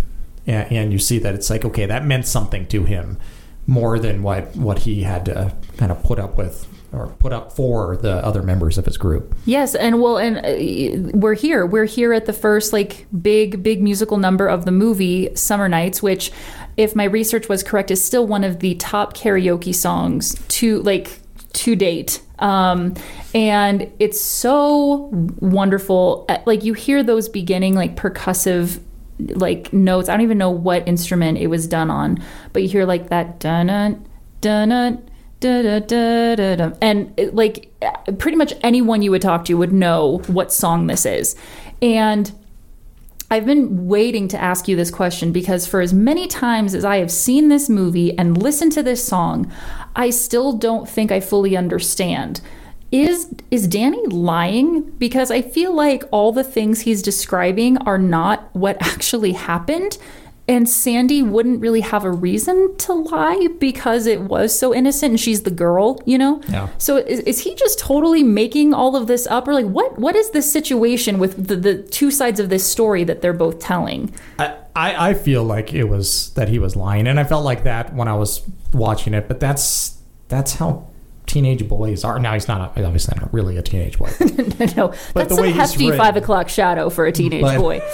and, and you see that it's like okay that meant something to him more than what what he had to kind of put up with or put up for the other members of his group. Yes, and well, and uh, we're here. We're here at the first like big, big musical number of the movie, "Summer Nights," which, if my research was correct, is still one of the top karaoke songs to like to date. Um, and it's so wonderful. Uh, Like you hear those beginning like percussive like notes. I don't even know what instrument it was done on, but you hear like that dun dun dun da da da and it, like pretty much anyone you would talk to would know what song this is and I've been waiting to ask you this question because for as many times as I have seen this movie and listened to this song, I still don't think I fully understand. Is is Danny lying? Because I feel like all the things he's describing are not what actually happened. And Sandy wouldn't really have a reason to lie because it was so innocent and she's the girl, you know? Yeah. So is, is he just totally making all of this up or like what what is the situation with the, the two sides of this story that they're both telling? I, I I feel like it was that he was lying, and I felt like that when I was watching it. But that's that's how teenage boys are. Now he's not a, obviously not really a teenage boy, no, But that's the way a hefty written- five o'clock shadow for a teenage But- boy.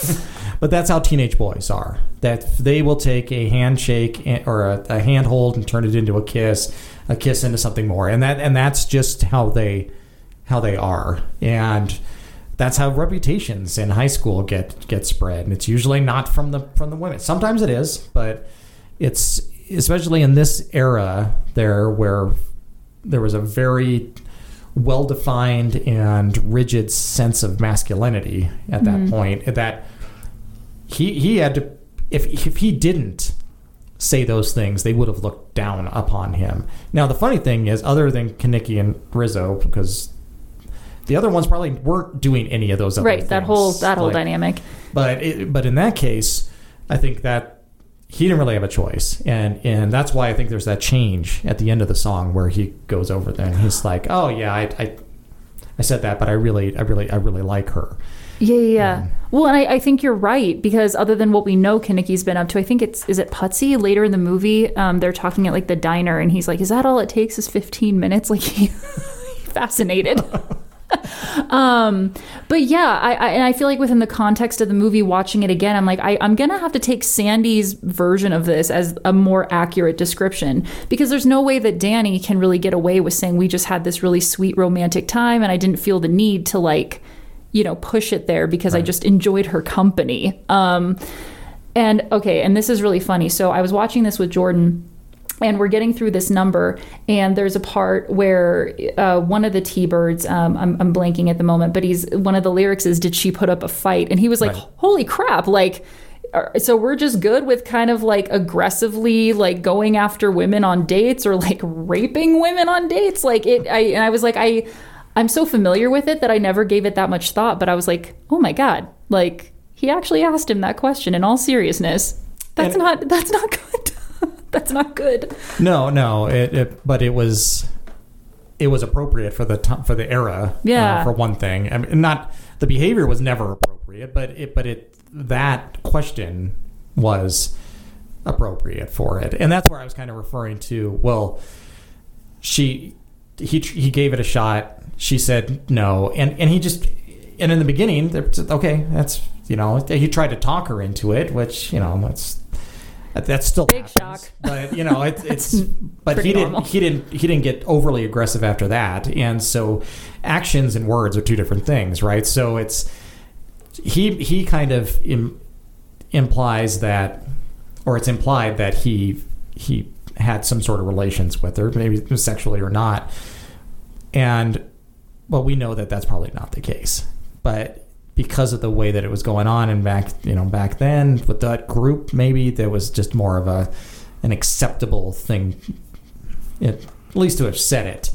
but that's how teenage boys are. That they will take a handshake or a, a handhold and turn it into a kiss, a kiss into something more, and that and that's just how they how they are, and that's how reputations in high school get get spread. And it's usually not from the from the women. Sometimes it is, but it's especially in this era there where there was a very well defined and rigid sense of masculinity at that mm-hmm. point that he he had to if if he didn't say those things they would have looked down upon him now the funny thing is other than Kenickie and Rizzo because the other ones probably weren't doing any of those other right. That whole that whole Like, dynamic. but it, but in that case, I think that he didn't really have a choice, and and that's why I think there's that change at the end of the song where he goes over there and he's like, oh yeah, I I, I said that, but I really I really I really like her. Yeah, yeah, yeah. Well, and I, I think you're right because other than what we know Kenickie's been up to, I think it's is it Putzie later in the movie. Um, they're talking at like the diner, and he's like, "Is that all it takes? Is 15 minutes?" Like he fascinated. um, but yeah, I, I and I feel like within the context of the movie, watching it again, I'm like, I, I'm gonna have to take Sandy's version of this as a more accurate description because there's no way that Danny can really get away with saying we just had this really sweet romantic time, and I didn't feel the need to like you know push it there because I just enjoyed her company. Um, and okay, and this is really funny. So I was watching this with Jordan. And we're getting through this number, and there's a part where uh, one of the T-birds, um, I'm, I'm blanking at the moment, but he's one of the lyrics is, "Did she put up a fight?" And he was like, Right. "Holy crap!" Like, so we're just good with kind of like aggressively like going after women on dates or like raping women on dates. Like it, I and I was like, I, I'm so familiar with it that I never gave it that much thought. But I was like, oh my god, like he actually asked him that question in all seriousness. That's And- not. That's not good. that's not good. No, no, it, it but it was it was appropriate for the time for the era. Yeah. uh, for one thing, I mean, not the behavior was never appropriate, but it but it that question was appropriate for it, and that's where I was kind of referring to. Well, she he he gave it a shot. She said no, and and he just and in the beginning, just, okay, that's you know he tried to talk her into it, which you know that's that- that's still Big happens. shock. But you know it, it's but he didn't he didn't he didn't get overly aggressive after that, and so actions and words are two different things, right? So it's he he kind of Im, implies that, or it's implied that he he had some sort of relations with her, maybe sexually or not, and well, we know that that's probably not the case, but because of the way that it was going on and back you know back then with that group maybe there was just more of a an acceptable thing at least to have said it.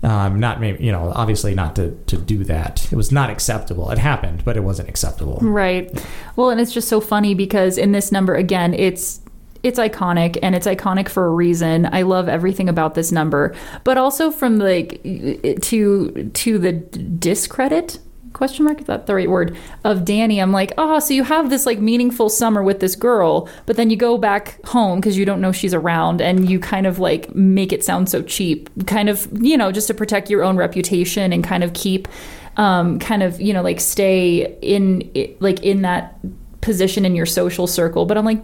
Um, not maybe you know obviously not to, to do that. It was not acceptable. It happened but it wasn't acceptable. Right. Well, and it's just so funny because in this number again, it's it's iconic and it's iconic for a reason. I love everything about this number, but also from like to to the discredit question mark is that the right word of Danny. I'm like, oh, so you have this like meaningful summer with this girl, but then you go back home because you don't know she's around, and you kind of like make it sound so cheap, kind of you know just to protect your own reputation and kind of keep um, kind of you know like stay in like in that position in your social circle but i'm like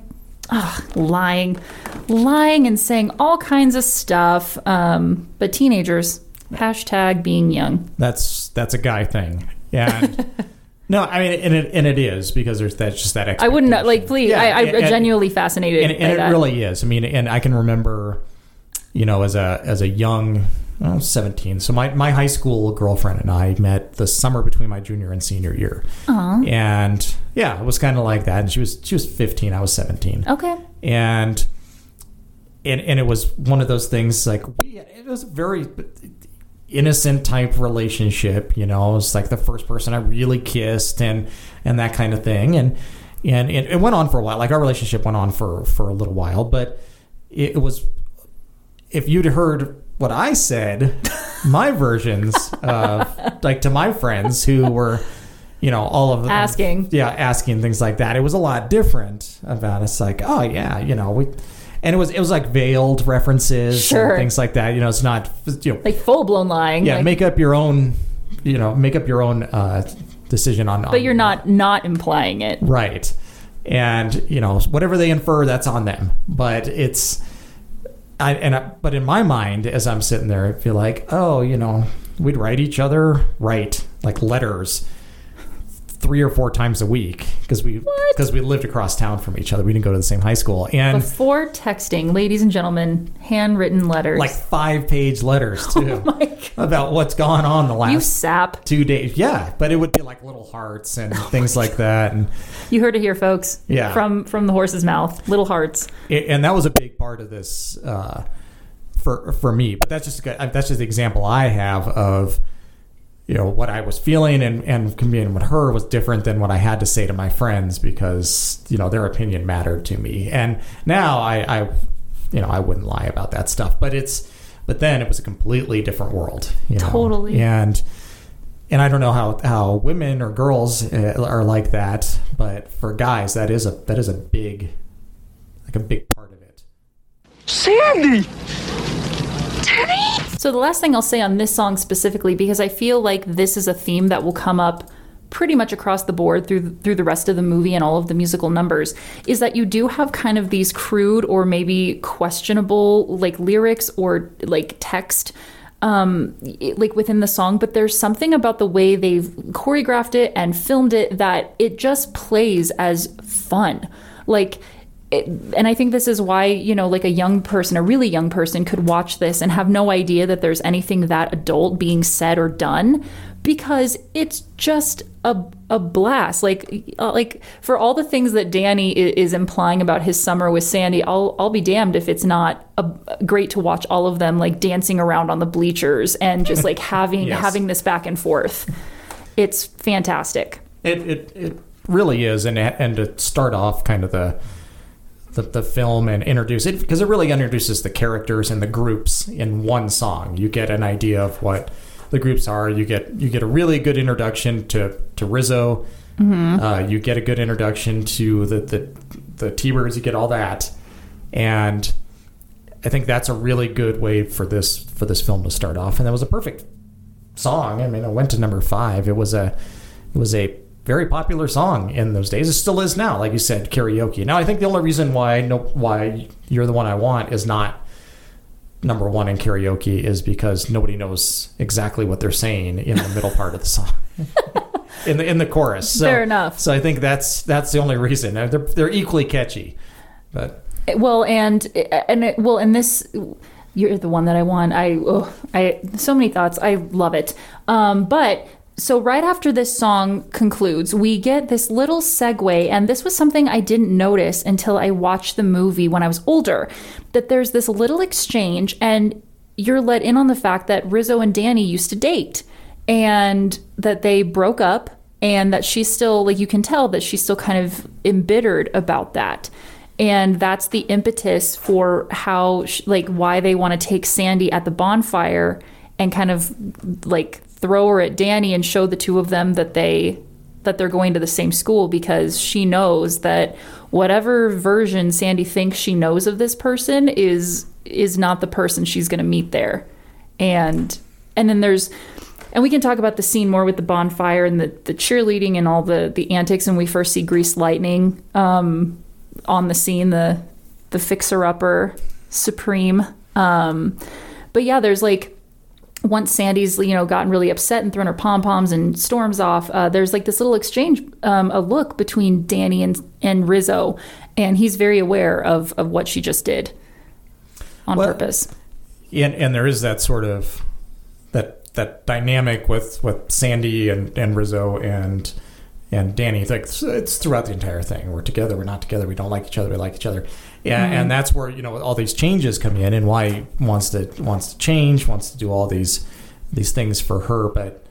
ugh, lying. Lying and saying all kinds of stuff um, but teenagers hashtag being young. That's that's a guy thing. And no i mean and it, and it is because there's that's just that i wouldn't like please Yeah, I, i'm and- genuinely fascinated and, and it that. really is. I mean, and I can remember, you know, as a as a young, I was seventeen. So my my high school girlfriend and I met the summer between my junior and senior year, and yeah, it was kind of like that. And she was she was fifteen, I was seventeen, okay. And and and it was one of those things like we it was a very innocent type relationship you know? It was like the first person i really kissed and and that kind of thing. And and it, it went on for a while. Like our relationship went on for for a little while. But it was if you'd heard what i said my versions of like to my friends who were you know all of them Asking. yeah asking things like that it was a lot different about it's like oh yeah you know we and it was it was like veiled references Sure. and things like that you know it's not you know like full-blown lying yeah like- make up your own you know make up your own uh decision on but you're not not implying it right and you know whatever they infer, that's on them. But it's I and I, but in my mind, as I'm sitting there, I feel like, oh, you know, we'd write each other write like letters three or four times a week because we because we lived across town from each other. We didn't go to the same high school, and Before texting, ladies and gentlemen, handwritten letters. like five page letters too Oh my God. about what's gone on the you last sap. two days. Yeah, but it would be like little hearts and things like that, and You heard it here, folks. Yeah. From from the horse's mouth. Little hearts. and that was a big part of this uh, for for me. But that's just a, that's just the example I have of you know what I was feeling and and communicating with her was different than what I had to say to my friends because you know their opinion mattered to me. And now I, I you know I wouldn't lie about that stuff, but it's but then it was a completely different world. You know? Totally. And and I don't know how how women or girls uh, are like that, but for guys that is a that is a big like a big part of it. Sandy! So the last thing I'll say on this song specifically, because I feel like this is a theme that will come up pretty much across the board through through the rest of the movie and all of the musical numbers, is that you do have kind of these crude or maybe questionable like lyrics or like text. Um, like within the song, but there's something about the way they've choreographed it and filmed it that it just plays as fun. Like it, and I think this is why, you know, like a young person, a really young person could watch this and have no idea that there's anything that adult being said or done because it's just a, a blast. Like, uh, like for all the things that Danny is implying about his summer with Sandy, I'll, I'll be damned if it's not a, great to watch all of them like dancing around on the bleachers and just like having, Yes. having this back and forth. It's fantastic. It it, it really is, and and to start off kind of the the, the film and introduce it because it really introduces the characters and the groups in one song. You get an idea of what the groups are. You get you get a really good introduction to to Rizzo. Uh, you get a good introduction to the the the T-Birds. You get all that, and I think that's a really good way for this for this film to start off. And that was a perfect song. I mean, it went to number five. It was a it was a very popular song in those days. It still is now, like you said, karaoke. Now, I think the only reason why no why you're the one I want is not number one in karaoke is because nobody knows exactly what they're saying in the middle part of the song. in the in the chorus. So, Fair enough. So I think that's that's the only reason. They're they're equally catchy. But Well, and and it, well, and this you're the one that I want. I oh, I so many thoughts. I love it. Um, but so right after this song concludes, we get this little segue, and this was something I didn't notice until I watched the movie when I was older. That there's this little exchange, and you're let in on the fact that Rizzo and Danny used to date, and that they broke up, and that she's still like you can tell that she's still kind of embittered about that and that's the impetus for how like why they want to take Sandy at the bonfire and kind of like throw her at Danny and show the two of them that they that they're going to the same school because she knows that whatever version Sandy thinks she knows of this person is is not the person she's going to meet there. And and then there's and we can talk about the scene more with the bonfire and the, the cheerleading and all the the antics and we first see Grease Lightning um on the scene, the the fixer upper supreme. Um, but yeah, there's like once Sandy's you know gotten really upset and thrown her pom poms and storms off. Uh, there's like this little exchange, um, a look between Danny and and Rizzo, and he's very aware of of what she just did on Well- purpose. and and there is that sort of that that dynamic with with Sandy and and Rizzo and and Danny. It's like it's throughout the entire thing. We're together. We're not together. We don't like each other. We like each other. Yeah, and that's where you know all these changes come in, and why he wants to wants to change, wants to do all these these things for her, but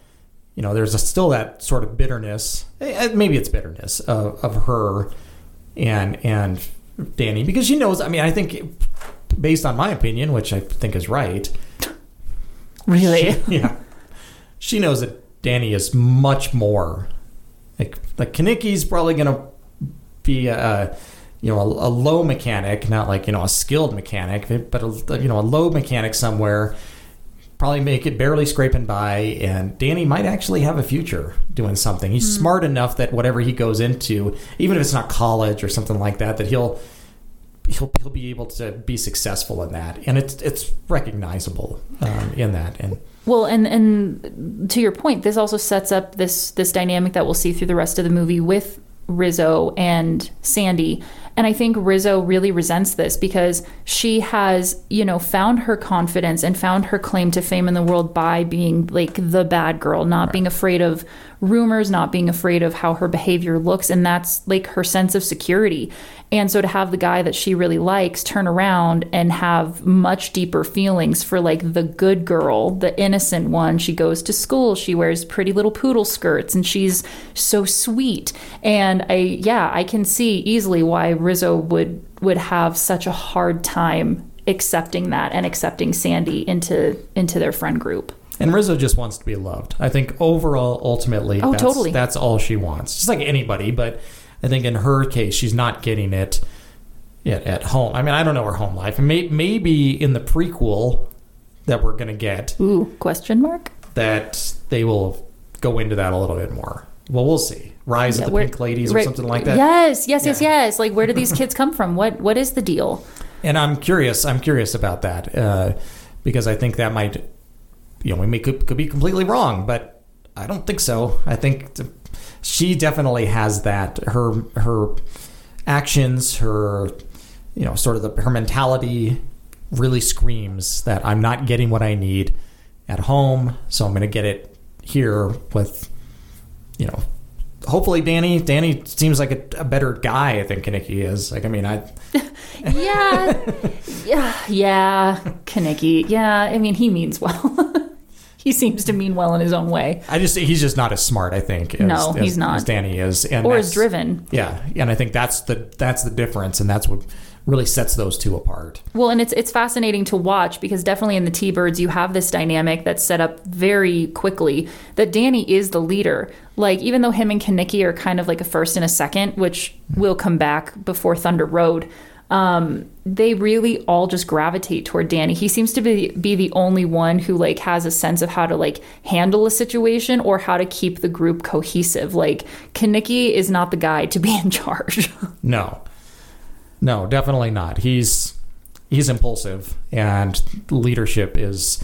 you know there's a, still that sort of bitterness. eh, Maybe it's bitterness of, of her and and Danny because she knows. I mean, I think based on my opinion, which I think is right, Really, yeah. She knows that Danny is much more like like Kenickie's probably gonna be a you know a, a low mechanic, not like you know a skilled mechanic, but a, you know a low mechanic somewhere. probably make it barely scraping by, and Danny might actually have a future doing something. He's smart enough that whatever he goes into, even if it's not college or something like that, that he'll he'll he'll be able to be successful in that, and it's it's recognizable um, in that. And Well, and and to your point, this also sets up this this dynamic that we'll see through the rest of the movie with Rizzo and Sandy. And I think Rizzo really resents this because she has, you know, found her confidence and found her claim to fame in the world by being like the bad girl, not being afraid of rumors, not being afraid of how her behavior looks. And that's like her sense of security. And so to have the guy that she really likes turn around and have much deeper feelings for like the good girl, the innocent one. She goes to school, she wears pretty little poodle skirts, and she's so sweet. And I, yeah, I can see easily why Rizzo would would have such a hard time accepting that and accepting Sandy into into their friend group. And Rizzo just wants to be loved. I think overall, ultimately, Oh, that's, totally. that's all she wants. Just like anybody, but I think in her case, she's not getting it at, at home. I mean, I don't know her home life. May, maybe in the prequel that we're going to get, Ooh, question mark? that they will go into that a little bit more. Well, we'll see. Rise of the Where- Pink Ladies or something like that. Yes, yes, yes, yes. Like where do these kids come from? What what is the deal? And I'm curious. I'm curious about that uh, because I think that might, you know, we may could, could be completely wrong, but I don't think so. I think th- she definitely has that. Her her actions, her you know, sort of the, her mentality really screams that I'm not getting what I need at home, so I'm going to get it here with, you know. Hopefully, Danny. Danny seems like a, a better guy than Kenickie is. Like, I mean, I Yeah, yeah, yeah. Kenickie. Yeah, I mean he means well. he seems to mean well in his own way, I just he's just not as smart. I think. As, No, as- he's not. As Danny is, and or is driven. Yeah, and I think that's the that's the difference, and that's what really sets those two apart. Well, and it's it's fascinating to watch because definitely in the T-Birds you have this dynamic that's set up very quickly that Danny is the leader. Like even though him and Kenickie are kind of like a first and a second, which will come back before Thunder Road, um, they really all just gravitate toward Danny. He seems to be be the only one who like has a sense of how to like handle a situation or how to keep the group cohesive. Like Kenickie is not the guy to be in charge. No, no, definitely not. He's he's impulsive, and leadership is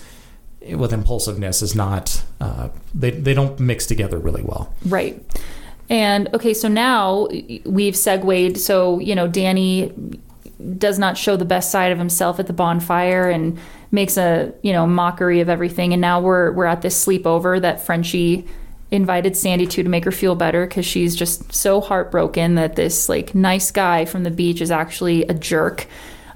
with impulsiveness is not. Uh, they they don't mix together really well. Right. And okay, so now we've segued. So, you know, Danny does not show the best side of himself at the bonfire and makes a, you know, mockery of everything. And now we're we're at this sleepover that Frenchie invited Sandy to to make her feel better because she's just so heartbroken that this like nice guy from the beach is actually a jerk.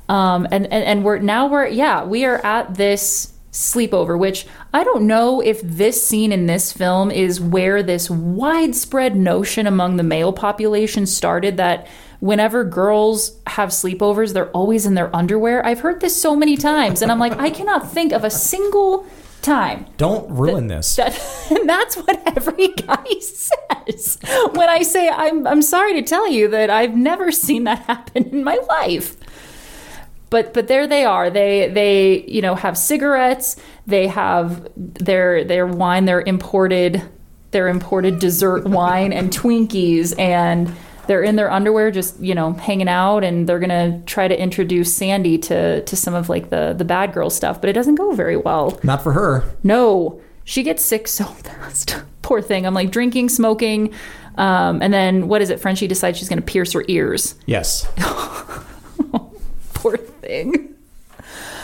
Um, and, and and we're now we're yeah we are at this sleepover, which I don't know if this scene in this film is where this widespread notion among the male population started that whenever girls have sleepovers, they're always in their underwear. I've heard this so many times, and I'm like, I cannot think of a single time Don't ruin this. that and that's what every guy says when I say I'm I'm sorry to tell you that I've never seen that happen in my life. But but there they are. They they you know have cigarettes. They have their their wine. Their imported their imported dessert wine and Twinkies and. They're in their underwear, just you know, hanging out, and they're gonna try to introduce Sandy to to some of like the the bad girl stuff, but it doesn't go very well. Not for her. No, she gets sick so fast. Poor thing. I'm like drinking, smoking, um, and then what is it? Frenchie decides she's going to pierce her ears. Yes. Poor thing.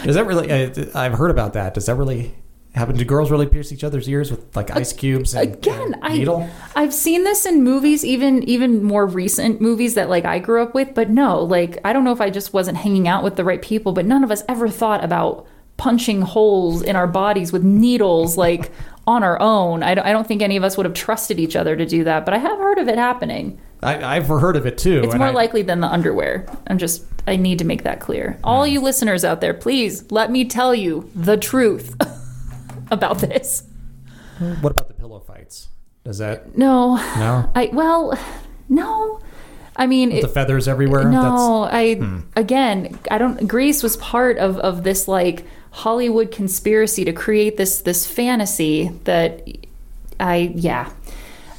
Is that really? I, I've heard about that. Does that really happen? Do girls really pierce each other's ears with like ice cubes? And, Again, and needle. I I've seen this in movies, even even more recent movies that like I grew up with. But no, like I don't know if I just wasn't hanging out with the right people. But none of us ever thought about punching holes in our bodies with needles like on our own. I don't, I don't think any of us would have trusted each other to do that. But I have heard of it happening. I, I've heard of it too. It's more I- likely than the underwear. I'm just, I need to make that clear. All hmm. you listeners out there, please let me tell you the truth about this. What about the pillow fights? Does that No, no? I, well, no. I mean, the it- feathers everywhere. no, I Hmm. again, I don't. Grease was part of of this like Hollywood conspiracy to create this this fantasy that I yeah.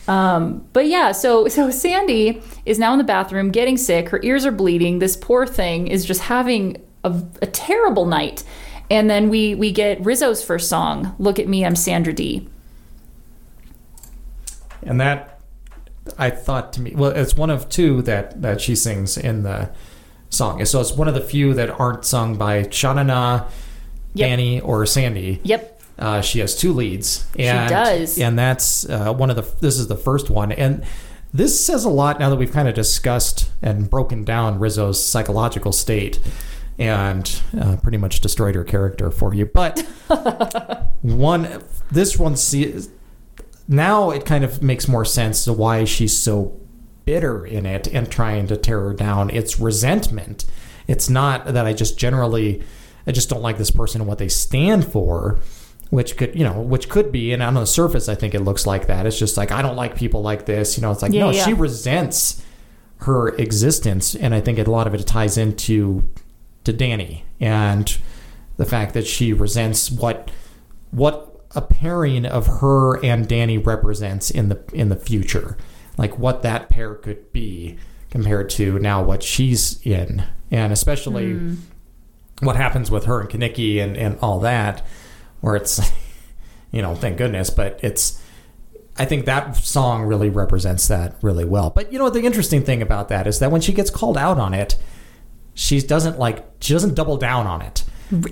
Um, but yeah, so so Sandy is now in the bathroom getting sick. Her ears are bleeding. This poor thing is just having a, a terrible night. And then we we get Rizzo's first song, "Look at Me, I'm Sandra Dee." and that I thought to me, well, it's one of two that that she sings in the song. So it's one of the few that aren't sung by Sha Na Na, Yep. Danny, or Sandy. Yep. Uh, she has two leads. And, does. and that's uh, one of the. This is the first one, and this says a lot now that we've kind of discussed and broken down Rizzo's psychological state, and uh, pretty much destroyed her character for you. But one, this one, see, now it kind of makes more sense to why she's so bitter in it and trying to tear her down. It's resentment. It's not that I just generally, I just don't like this person and what they stand for, which could, you know, which could be. And on the surface, I think it looks like that. It's just like I don't like people like this. You know, it's like Yeah, no, yeah. she resents her existence, and I think a lot of it ties into to Danny and the fact that she resents what what a pairing of her and Danny represents in the in the future, like what that pair could be compared to now what she's in, and especially hmm. what happens with her and Kenickie and and all that, where it's, you know, thank goodness, but it's. I think that song really represents that really well. But you know, the interesting thing about that is that when she gets called out on it, she doesn't like she doesn't double down on it.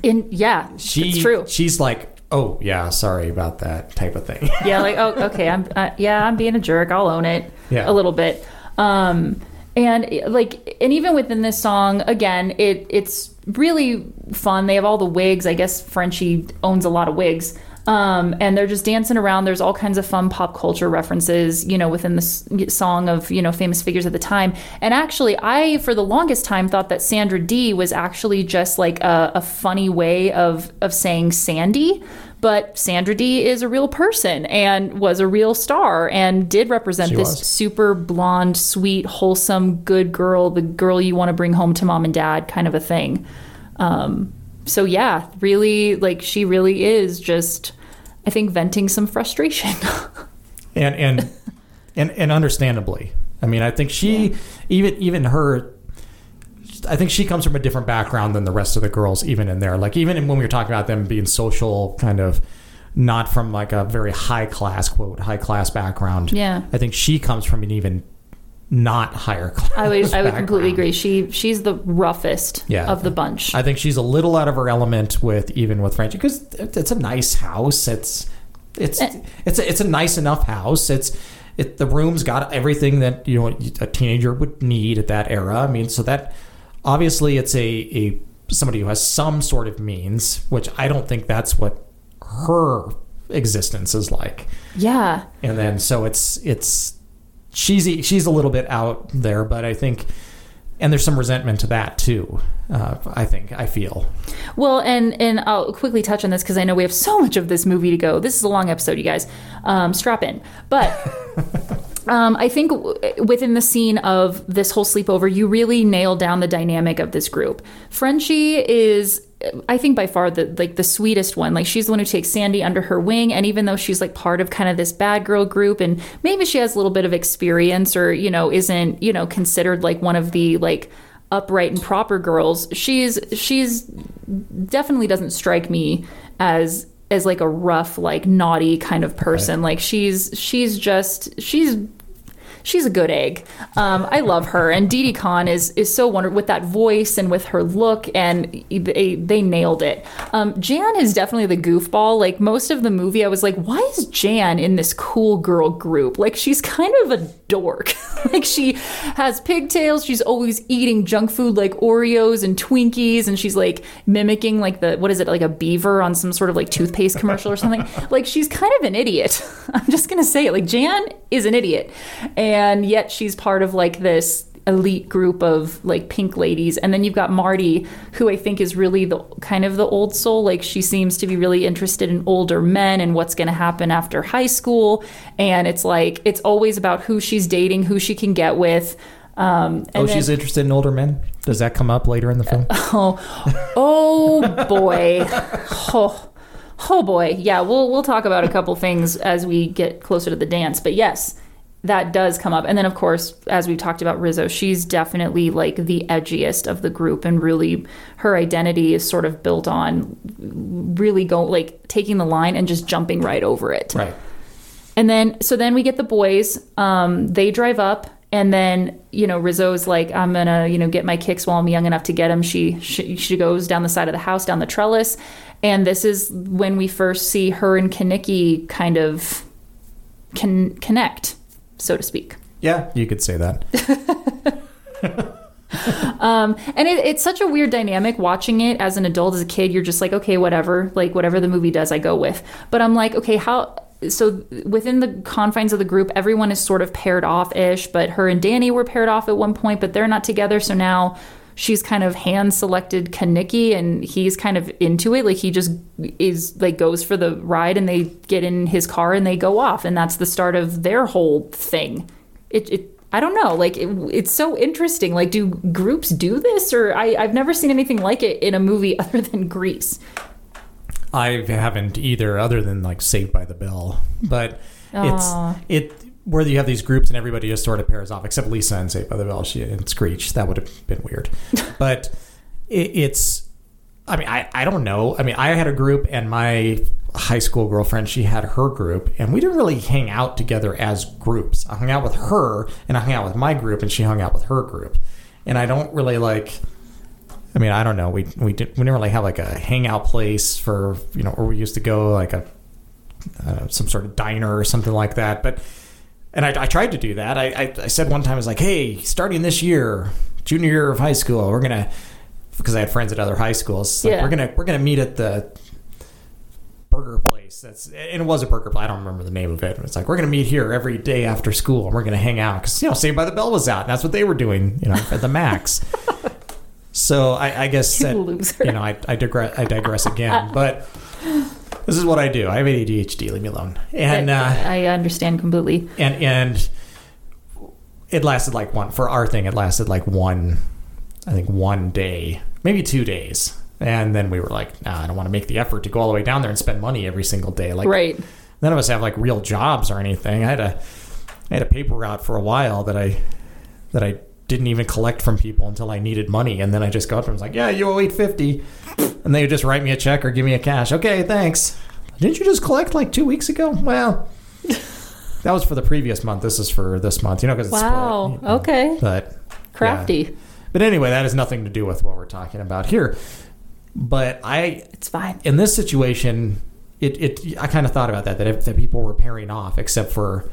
In yeah, She it's true. She's like, "Oh yeah, sorry about that" type of thing. yeah like oh okay i'm uh, yeah i'm being a jerk i'll own it Yeah. a little bit um and like and even within this song again it it's really fun they have all the wigs i guess frenchie owns a lot of wigs um, and they're just dancing around. There's all kinds of fun pop culture references, you know, within the song of, you know, famous figures at the time. And actually, I, for the longest time, thought that Sandra Dee was actually just like a, a funny way of, of saying Sandy. But Sandra Dee is a real person and was a real star and did represent She this was. super blonde, sweet, wholesome, good girl, the girl you want to bring home to mom and dad kind of a thing. Um, so yeah, really, like she really is just, I think, venting some frustration. and and and and understandably i mean i think she even even her i think she comes from a different background than the rest of the girls even in there like even when we were talking about them being social kind of not from like a very high class quote high class background Yeah. i think she comes from an even not higher class I would, I would completely agree. She, she's the roughest Yeah. of the bunch. I think she's a little out of her element with even with Frenchie because it's a nice house. It's it's Eh. it's a, it's a nice enough house. It's it the room's got everything that you know a teenager would need at that era. I mean, so that obviously it's a a somebody who has some sort of means, which I don't think that's what her existence is like. yeah. And then so it's it's she's she's a little bit out there, but I think. And there's some resentment to that too. Uh, I think I feel. Well, and and I'll quickly touch on this because I know we have so much of this movie to go. This is a long episode, you guys. Um, strap in. But um, I think w- within the scene of this whole sleepover, you really nailed down the dynamic of this group. Frenchie is. I think by far the like the sweetest one. Like she's the one who takes Sandy under her wing, and even though she's like part of kind of this bad girl group, and maybe she has a little bit of experience, or you know, isn't you know considered like one of the like upright and proper girls, she's she's definitely doesn't strike me as as like a rough like naughty kind of person like she's she's just she's she's a good egg. Um, i love her. And Didi Conn is is so wonderful with that voice and with her look and they, they nailed it. Um, jan is definitely the goofball. Like most of the movie i was like why is jan in this cool girl group? Like she's kind of a dork. Like she has pigtails. She's always eating junk food like oreos and twinkies. And she's like mimicking like the what is it like a beaver on some sort of like toothpaste commercial or something? Like she's kind of an idiot. I'm just gonna say it. Like jan is an idiot. and yet she's part of like this elite group of like pink ladies and then you've got marty who i think is really the kind of the old soul like she seems to be really interested in older men and what's going to happen after high school and it's like it's always about who she's dating who she can get with Um, and oh, then- she's interested in older men. Does that come up later in the film? Oh, oh boy. Oh, oh boy. Yeah, we'll we'll talk about a couple things as we get closer to the dance. But yes, that does come up. And then of course, as we've talked about Rizzo, she's definitely like the edgiest of the group and really her identity is sort of built on really go like taking the line and just jumping right over it. right. And then, so then we get the boys. Um, they drive up, and then you know Rizzo's like, "I'm gonna, you know, get my kicks while I'm young enough to get them." She, she she goes down the side of the house, down the trellis, and this is when we first see her and Kenickie kind of can connect, so to speak. Yeah, you could say that. Um, and it, it's such a weird dynamic watching it as an adult, as a kid. You're just like, okay, whatever. Like, whatever the movie does, I go with. But I'm like, okay, how. So within the confines of the group, everyone is sort of paired off ish, but her and Danny were paired off at one point, but they're not together. So now she's kind of hand selected Kenickie and he's kind of into it. Like he just is like goes for the ride and they get in his car and they go off. And that's the start of their whole thing. It, it I don't know. Like it, it's so interesting. Like, do groups do this, or I, I've never seen anything like it in a movie other than Grease. I haven't either, other than like Saved by the Bell. But Aw. it's it where you have these groups and everybody just sort of pairs off, except Lisa and Saved by the Bell. She and Screech. That would have been weird. but it, it's. I mean, I, I don't know. I mean, I had a group, and my high school girlfriend, she had her group, and we didn't really hang out together as groups. I hung out with her, and I hung out with my group, and she hung out with her group. And I don't really like. I mean, I don't know. We we did, we didn't really have like a hangout place for you know, or we used to go like a uh, some sort of diner or something like that. But and I, I tried to do that. I, I I said one time I was like, hey, starting this year, junior year of high school, we're gonna because I had friends at other high schools. Like, Yeah. we're gonna we're gonna meet at the burger place. That's and it was a burger place. I don't remember the name of it. It's like we're gonna meet here every day after school and we're gonna hang out because you know Saved by the Bell was out and that's what they were doing. You know, at the Max. So I, I guess that, loser. you know I, I digress I digress again, but this is what I do. I have ADHD. Leave me alone. And uh, I understand completely. and and it lasted like one for our thing. It lasted like one, I think one day, maybe two days, and then we were like, nah, I don't want to make the effort to go all the way down there and spend money every single day. Like, Right. none of us have like real jobs or anything. I had a I had a paper route for a while that I that I didn't even collect from people until I needed money, and then I just go up and was like, "Yeah, you owe eight fifty, and they would just write me a check or give me a cash. Okay, thanks. Didn't you just collect like two weeks ago? Well, that was for the previous month. This is for this month. You know, because Wow. split, you know. Okay. But Crafty. yeah. But anyway, that has nothing to do with what we're talking about here. But I It's fine. in this situation, it, it I kind of thought about that that if that people were pairing off, except for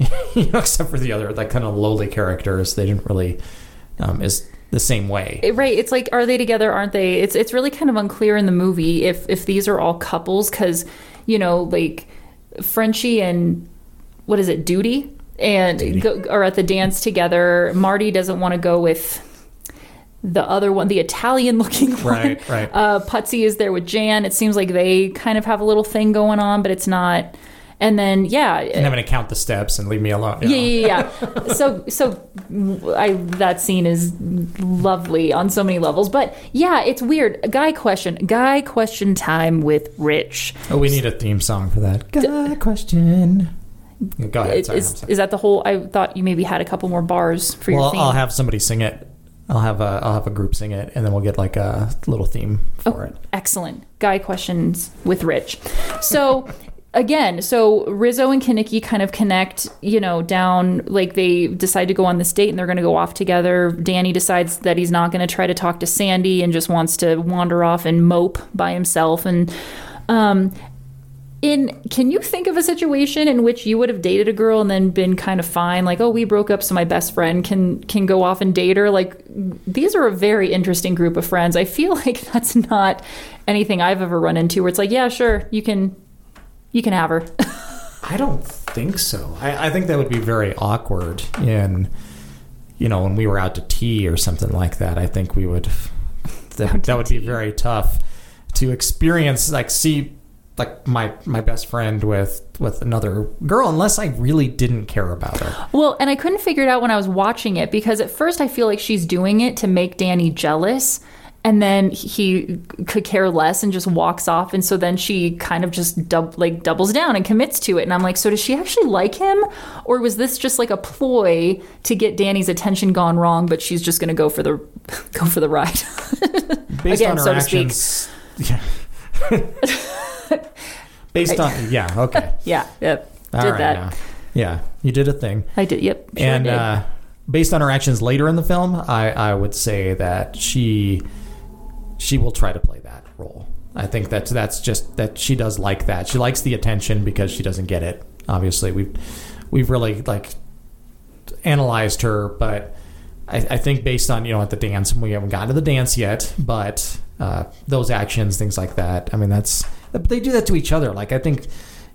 you know, except for the other like kind of lowly characters, they didn't really um, is the same way. Right. It's like, are they together? Aren't they? It's it's really kind of unclear in the movie if if these are all couples because you know like Frenchie and what is it, Doody, and go, are at the dance together. Marty doesn't want to go with the other one, the Italian looking one. Right, right. Uh, Putzie is there with Jan. It seems like they kind of have a little thing going on, but it's not. And then yeah, and I'm going to count the steps and leave me alone. you yeah, know? yeah, yeah. so, so I that scene is lovely on so many levels. But yeah, it's weird. Guy question, guy question time with Rich. Oh, we need a theme song for that. A question. Go ahead. Is, Sorry, is, is that the whole? I thought you maybe had a couple more bars for your Well, theme. I'll have somebody sing it. I'll have a I'll have a group sing it, and then we'll get like a little theme oh, for it. Excellent. Guy questions with Rich. So again, so Rizzo and Kenickie kind of connect, you know, down like they decide to go on this date and they're going to go off together. Danny decides that he's not going to try to talk to Sandy and just wants to wander off and mope by himself. And um in can you think of a situation in which you would have dated a girl and then been kind of fine? Like oh we broke up so my best friend can can go off and date her. Like these are a very interesting group of friends. I feel like that's not anything i've ever run into where it's like yeah sure you can you can have her I don't think so. I, I think that would be very awkward. In you know, when we were out to tea or something like that, I think we would. That, that would be very tough to experience. Like, see, like my my best friend with with another girl unless I really didn't care about her. Well, and I couldn't figure it out when I was watching it because at first I feel like she's doing it to make Danny jealous. And then he could care less and just walks off, and so then she kind of just dub, like doubles down and commits to it. And I'm like, so does she actually like him, or was this just like a ploy to get Danny's attention gone wrong? But she's just going to go for the go for the ride. Based Again, on her so actions, yeah. Based on yeah, okay, yeah, yep, All did right that. now. Yeah, you did a thing. I did. Yep, sure and uh, based on her actions later in the film, I, I would say that she she will try to play that role. I think that's that's just that she does like that. She likes the attention because she doesn't get it. Obviously, we've we've really like analyzed her, but I, I think based on you know at the dance, we haven't gotten to the dance yet, but uh, those actions, things like that. I mean, that's they do that to each other. Like I think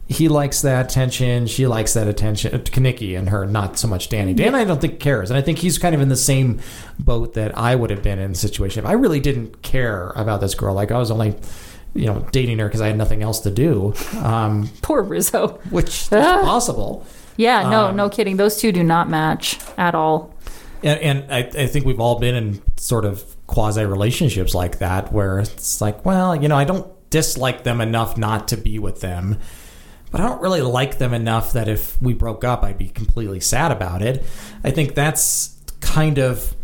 he likes that attention, she likes that attention. uh, Kenickie and her, not so much Danny. Dan, I don't think cares, and I think he's kind of in the same boat that I would have been in the situation. If I really didn't care about this girl, like I was only. You know, dating her because I had nothing else to do, um, Poor Rizzo. which is Ah. possible. Yeah, no, Um, no kidding. Those two do not match at all. And, and I, I think we've all been in sort of quasi relationships like that, where it's like, well, you know, I don't dislike them enough not to be with them, but I don't really like them enough that if we broke up, I'd be completely sad about it. I think that's kind of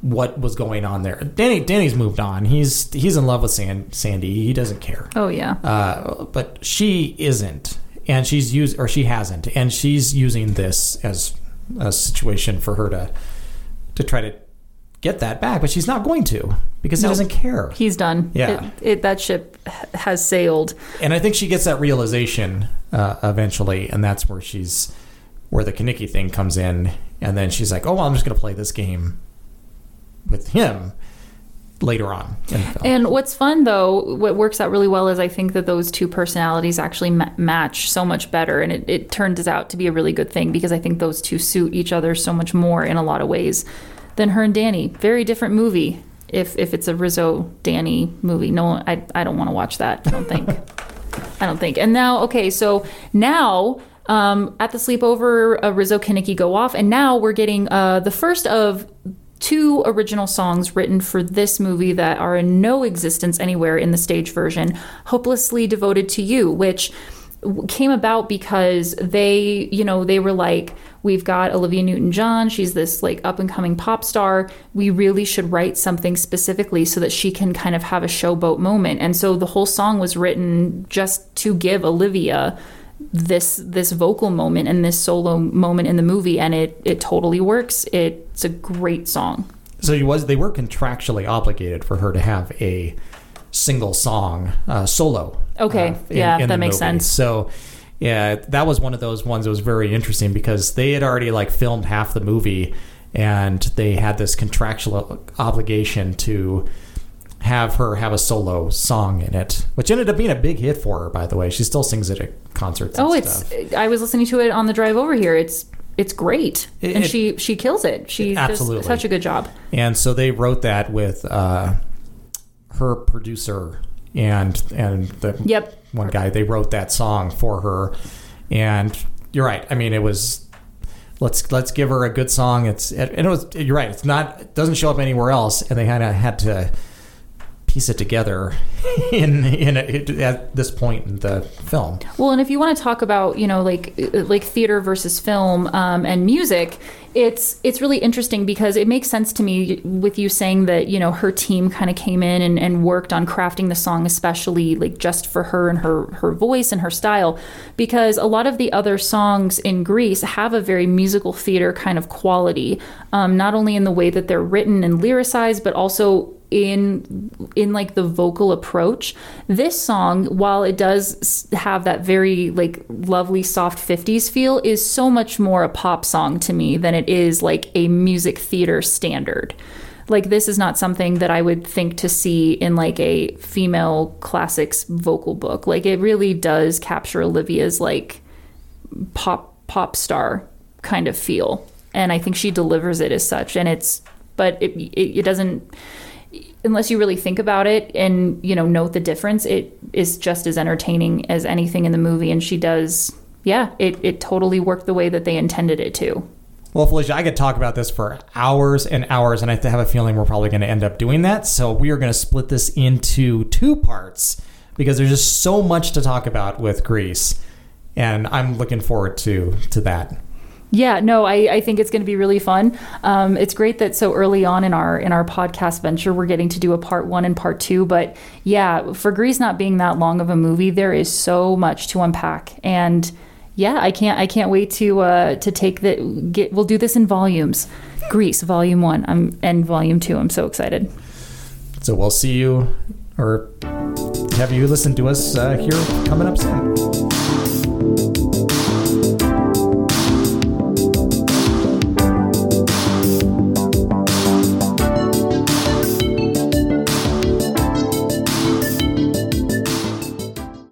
what was going on there. Danny, Danny's moved on. He's he's in love with San, Sandy. He doesn't care. Oh yeah. Uh, but she isn't, and she's used or she hasn't, and she's using this as a situation for her to to try to get that back, but she's not going to because he doesn't care. He's done. Yeah. It, it, that ship has sailed. And I think she gets that realization uh, eventually, and that's where she's where the Kenickie thing comes in, and then she's like, "Oh, well, I'm just going to play this game with him." Later on in the film. And what's fun though, what works out really well is I think that those two personalities actually ma- match so much better, and it, it turns out to be a really good thing because I think those two suit each other so much more in a lot of ways than her and Danny. Very different movie. If if it's a Rizzo Danny movie, no, I I don't want to watch that. I don't think. I don't think. And now, okay, so now um, at the sleepover, uh, Rizzo Kenickie go off, and now we're getting uh, the first of two original songs written for this movie that are in no existence anywhere in the stage version. "Hopelessly Devoted to You," which came about because they, you know, they were like, we've got Olivia Newton John. She's this like up and coming pop star. We really should write something specifically so that she can kind of have a showboat moment. And so the whole song was written just to give Olivia this this vocal moment and this solo moment in the movie and it it totally works. It's a great song. So was. They were contractually obligated for her to have a single song uh, solo. Okay. uh, Yeah, that makes movie. sense. So yeah, that was one of those ones that was very interesting because they had already like filmed half the movie, and they had this contractual obligation to have her have a solo song in it, which ended up being a big hit for her. By the way, she still sings it at concerts. And Oh, it's stuff. I was listening to it on the drive over here. It's it's great. It- and it- she she kills it. She does Absolutely. such a good job. and so they wrote that with uh, her producer and and the Yep. one guy. They wrote that song for her, and you're right. I mean, it was let's let's give her a good song. It's and it was you're right. It's not it doesn't show up anywhere else, and they kind of had to piece it together in in a, at this point in the film. Well, and if you want to talk about, you know, like like theater versus film um, and music, it's it's really interesting because it makes sense to me with you saying that you know her team kind of came in and, and worked on crafting the song, especially like just for her and her her voice and her style, because a lot of the other songs in Grease have a very musical theater kind of quality, um, not only in the way that they're written and lyricized, but also in in like the vocal approach. This song while it does have that very like lovely soft 50s feel is so much more a pop song to me than it is like a music theater standard. Like this is not something that i would think to see in like a female classics vocal book. Like it really does capture olivia's like pop pop star kind of feel. And i think she delivers it as such. And it's but it, it, it doesn't unless you really think about it and you know note the difference, it is just as entertaining as anything in the movie. And she does, yeah, it it totally worked the way that they intended it to. Well, Felicia, I could talk about this for hours and hours, and I have a feeling we're probably going to end up doing that. So we are going to split this into two parts because there's just so much to talk about with Grease, and I'm looking forward to to that. Yeah, no, I, I think it's going to be really fun. Um, it's great that so early on in our in our podcast venture, we're getting to do a part one and part two. But yeah, for Grease not being that long of a movie, there is so much to unpack, and yeah, I can't I can't wait to uh, to take the get. We'll do this in volumes. Grease, volume one, I'm and volume two. I'm so excited. So we'll see you, or have you listened to us uh, here coming up soon.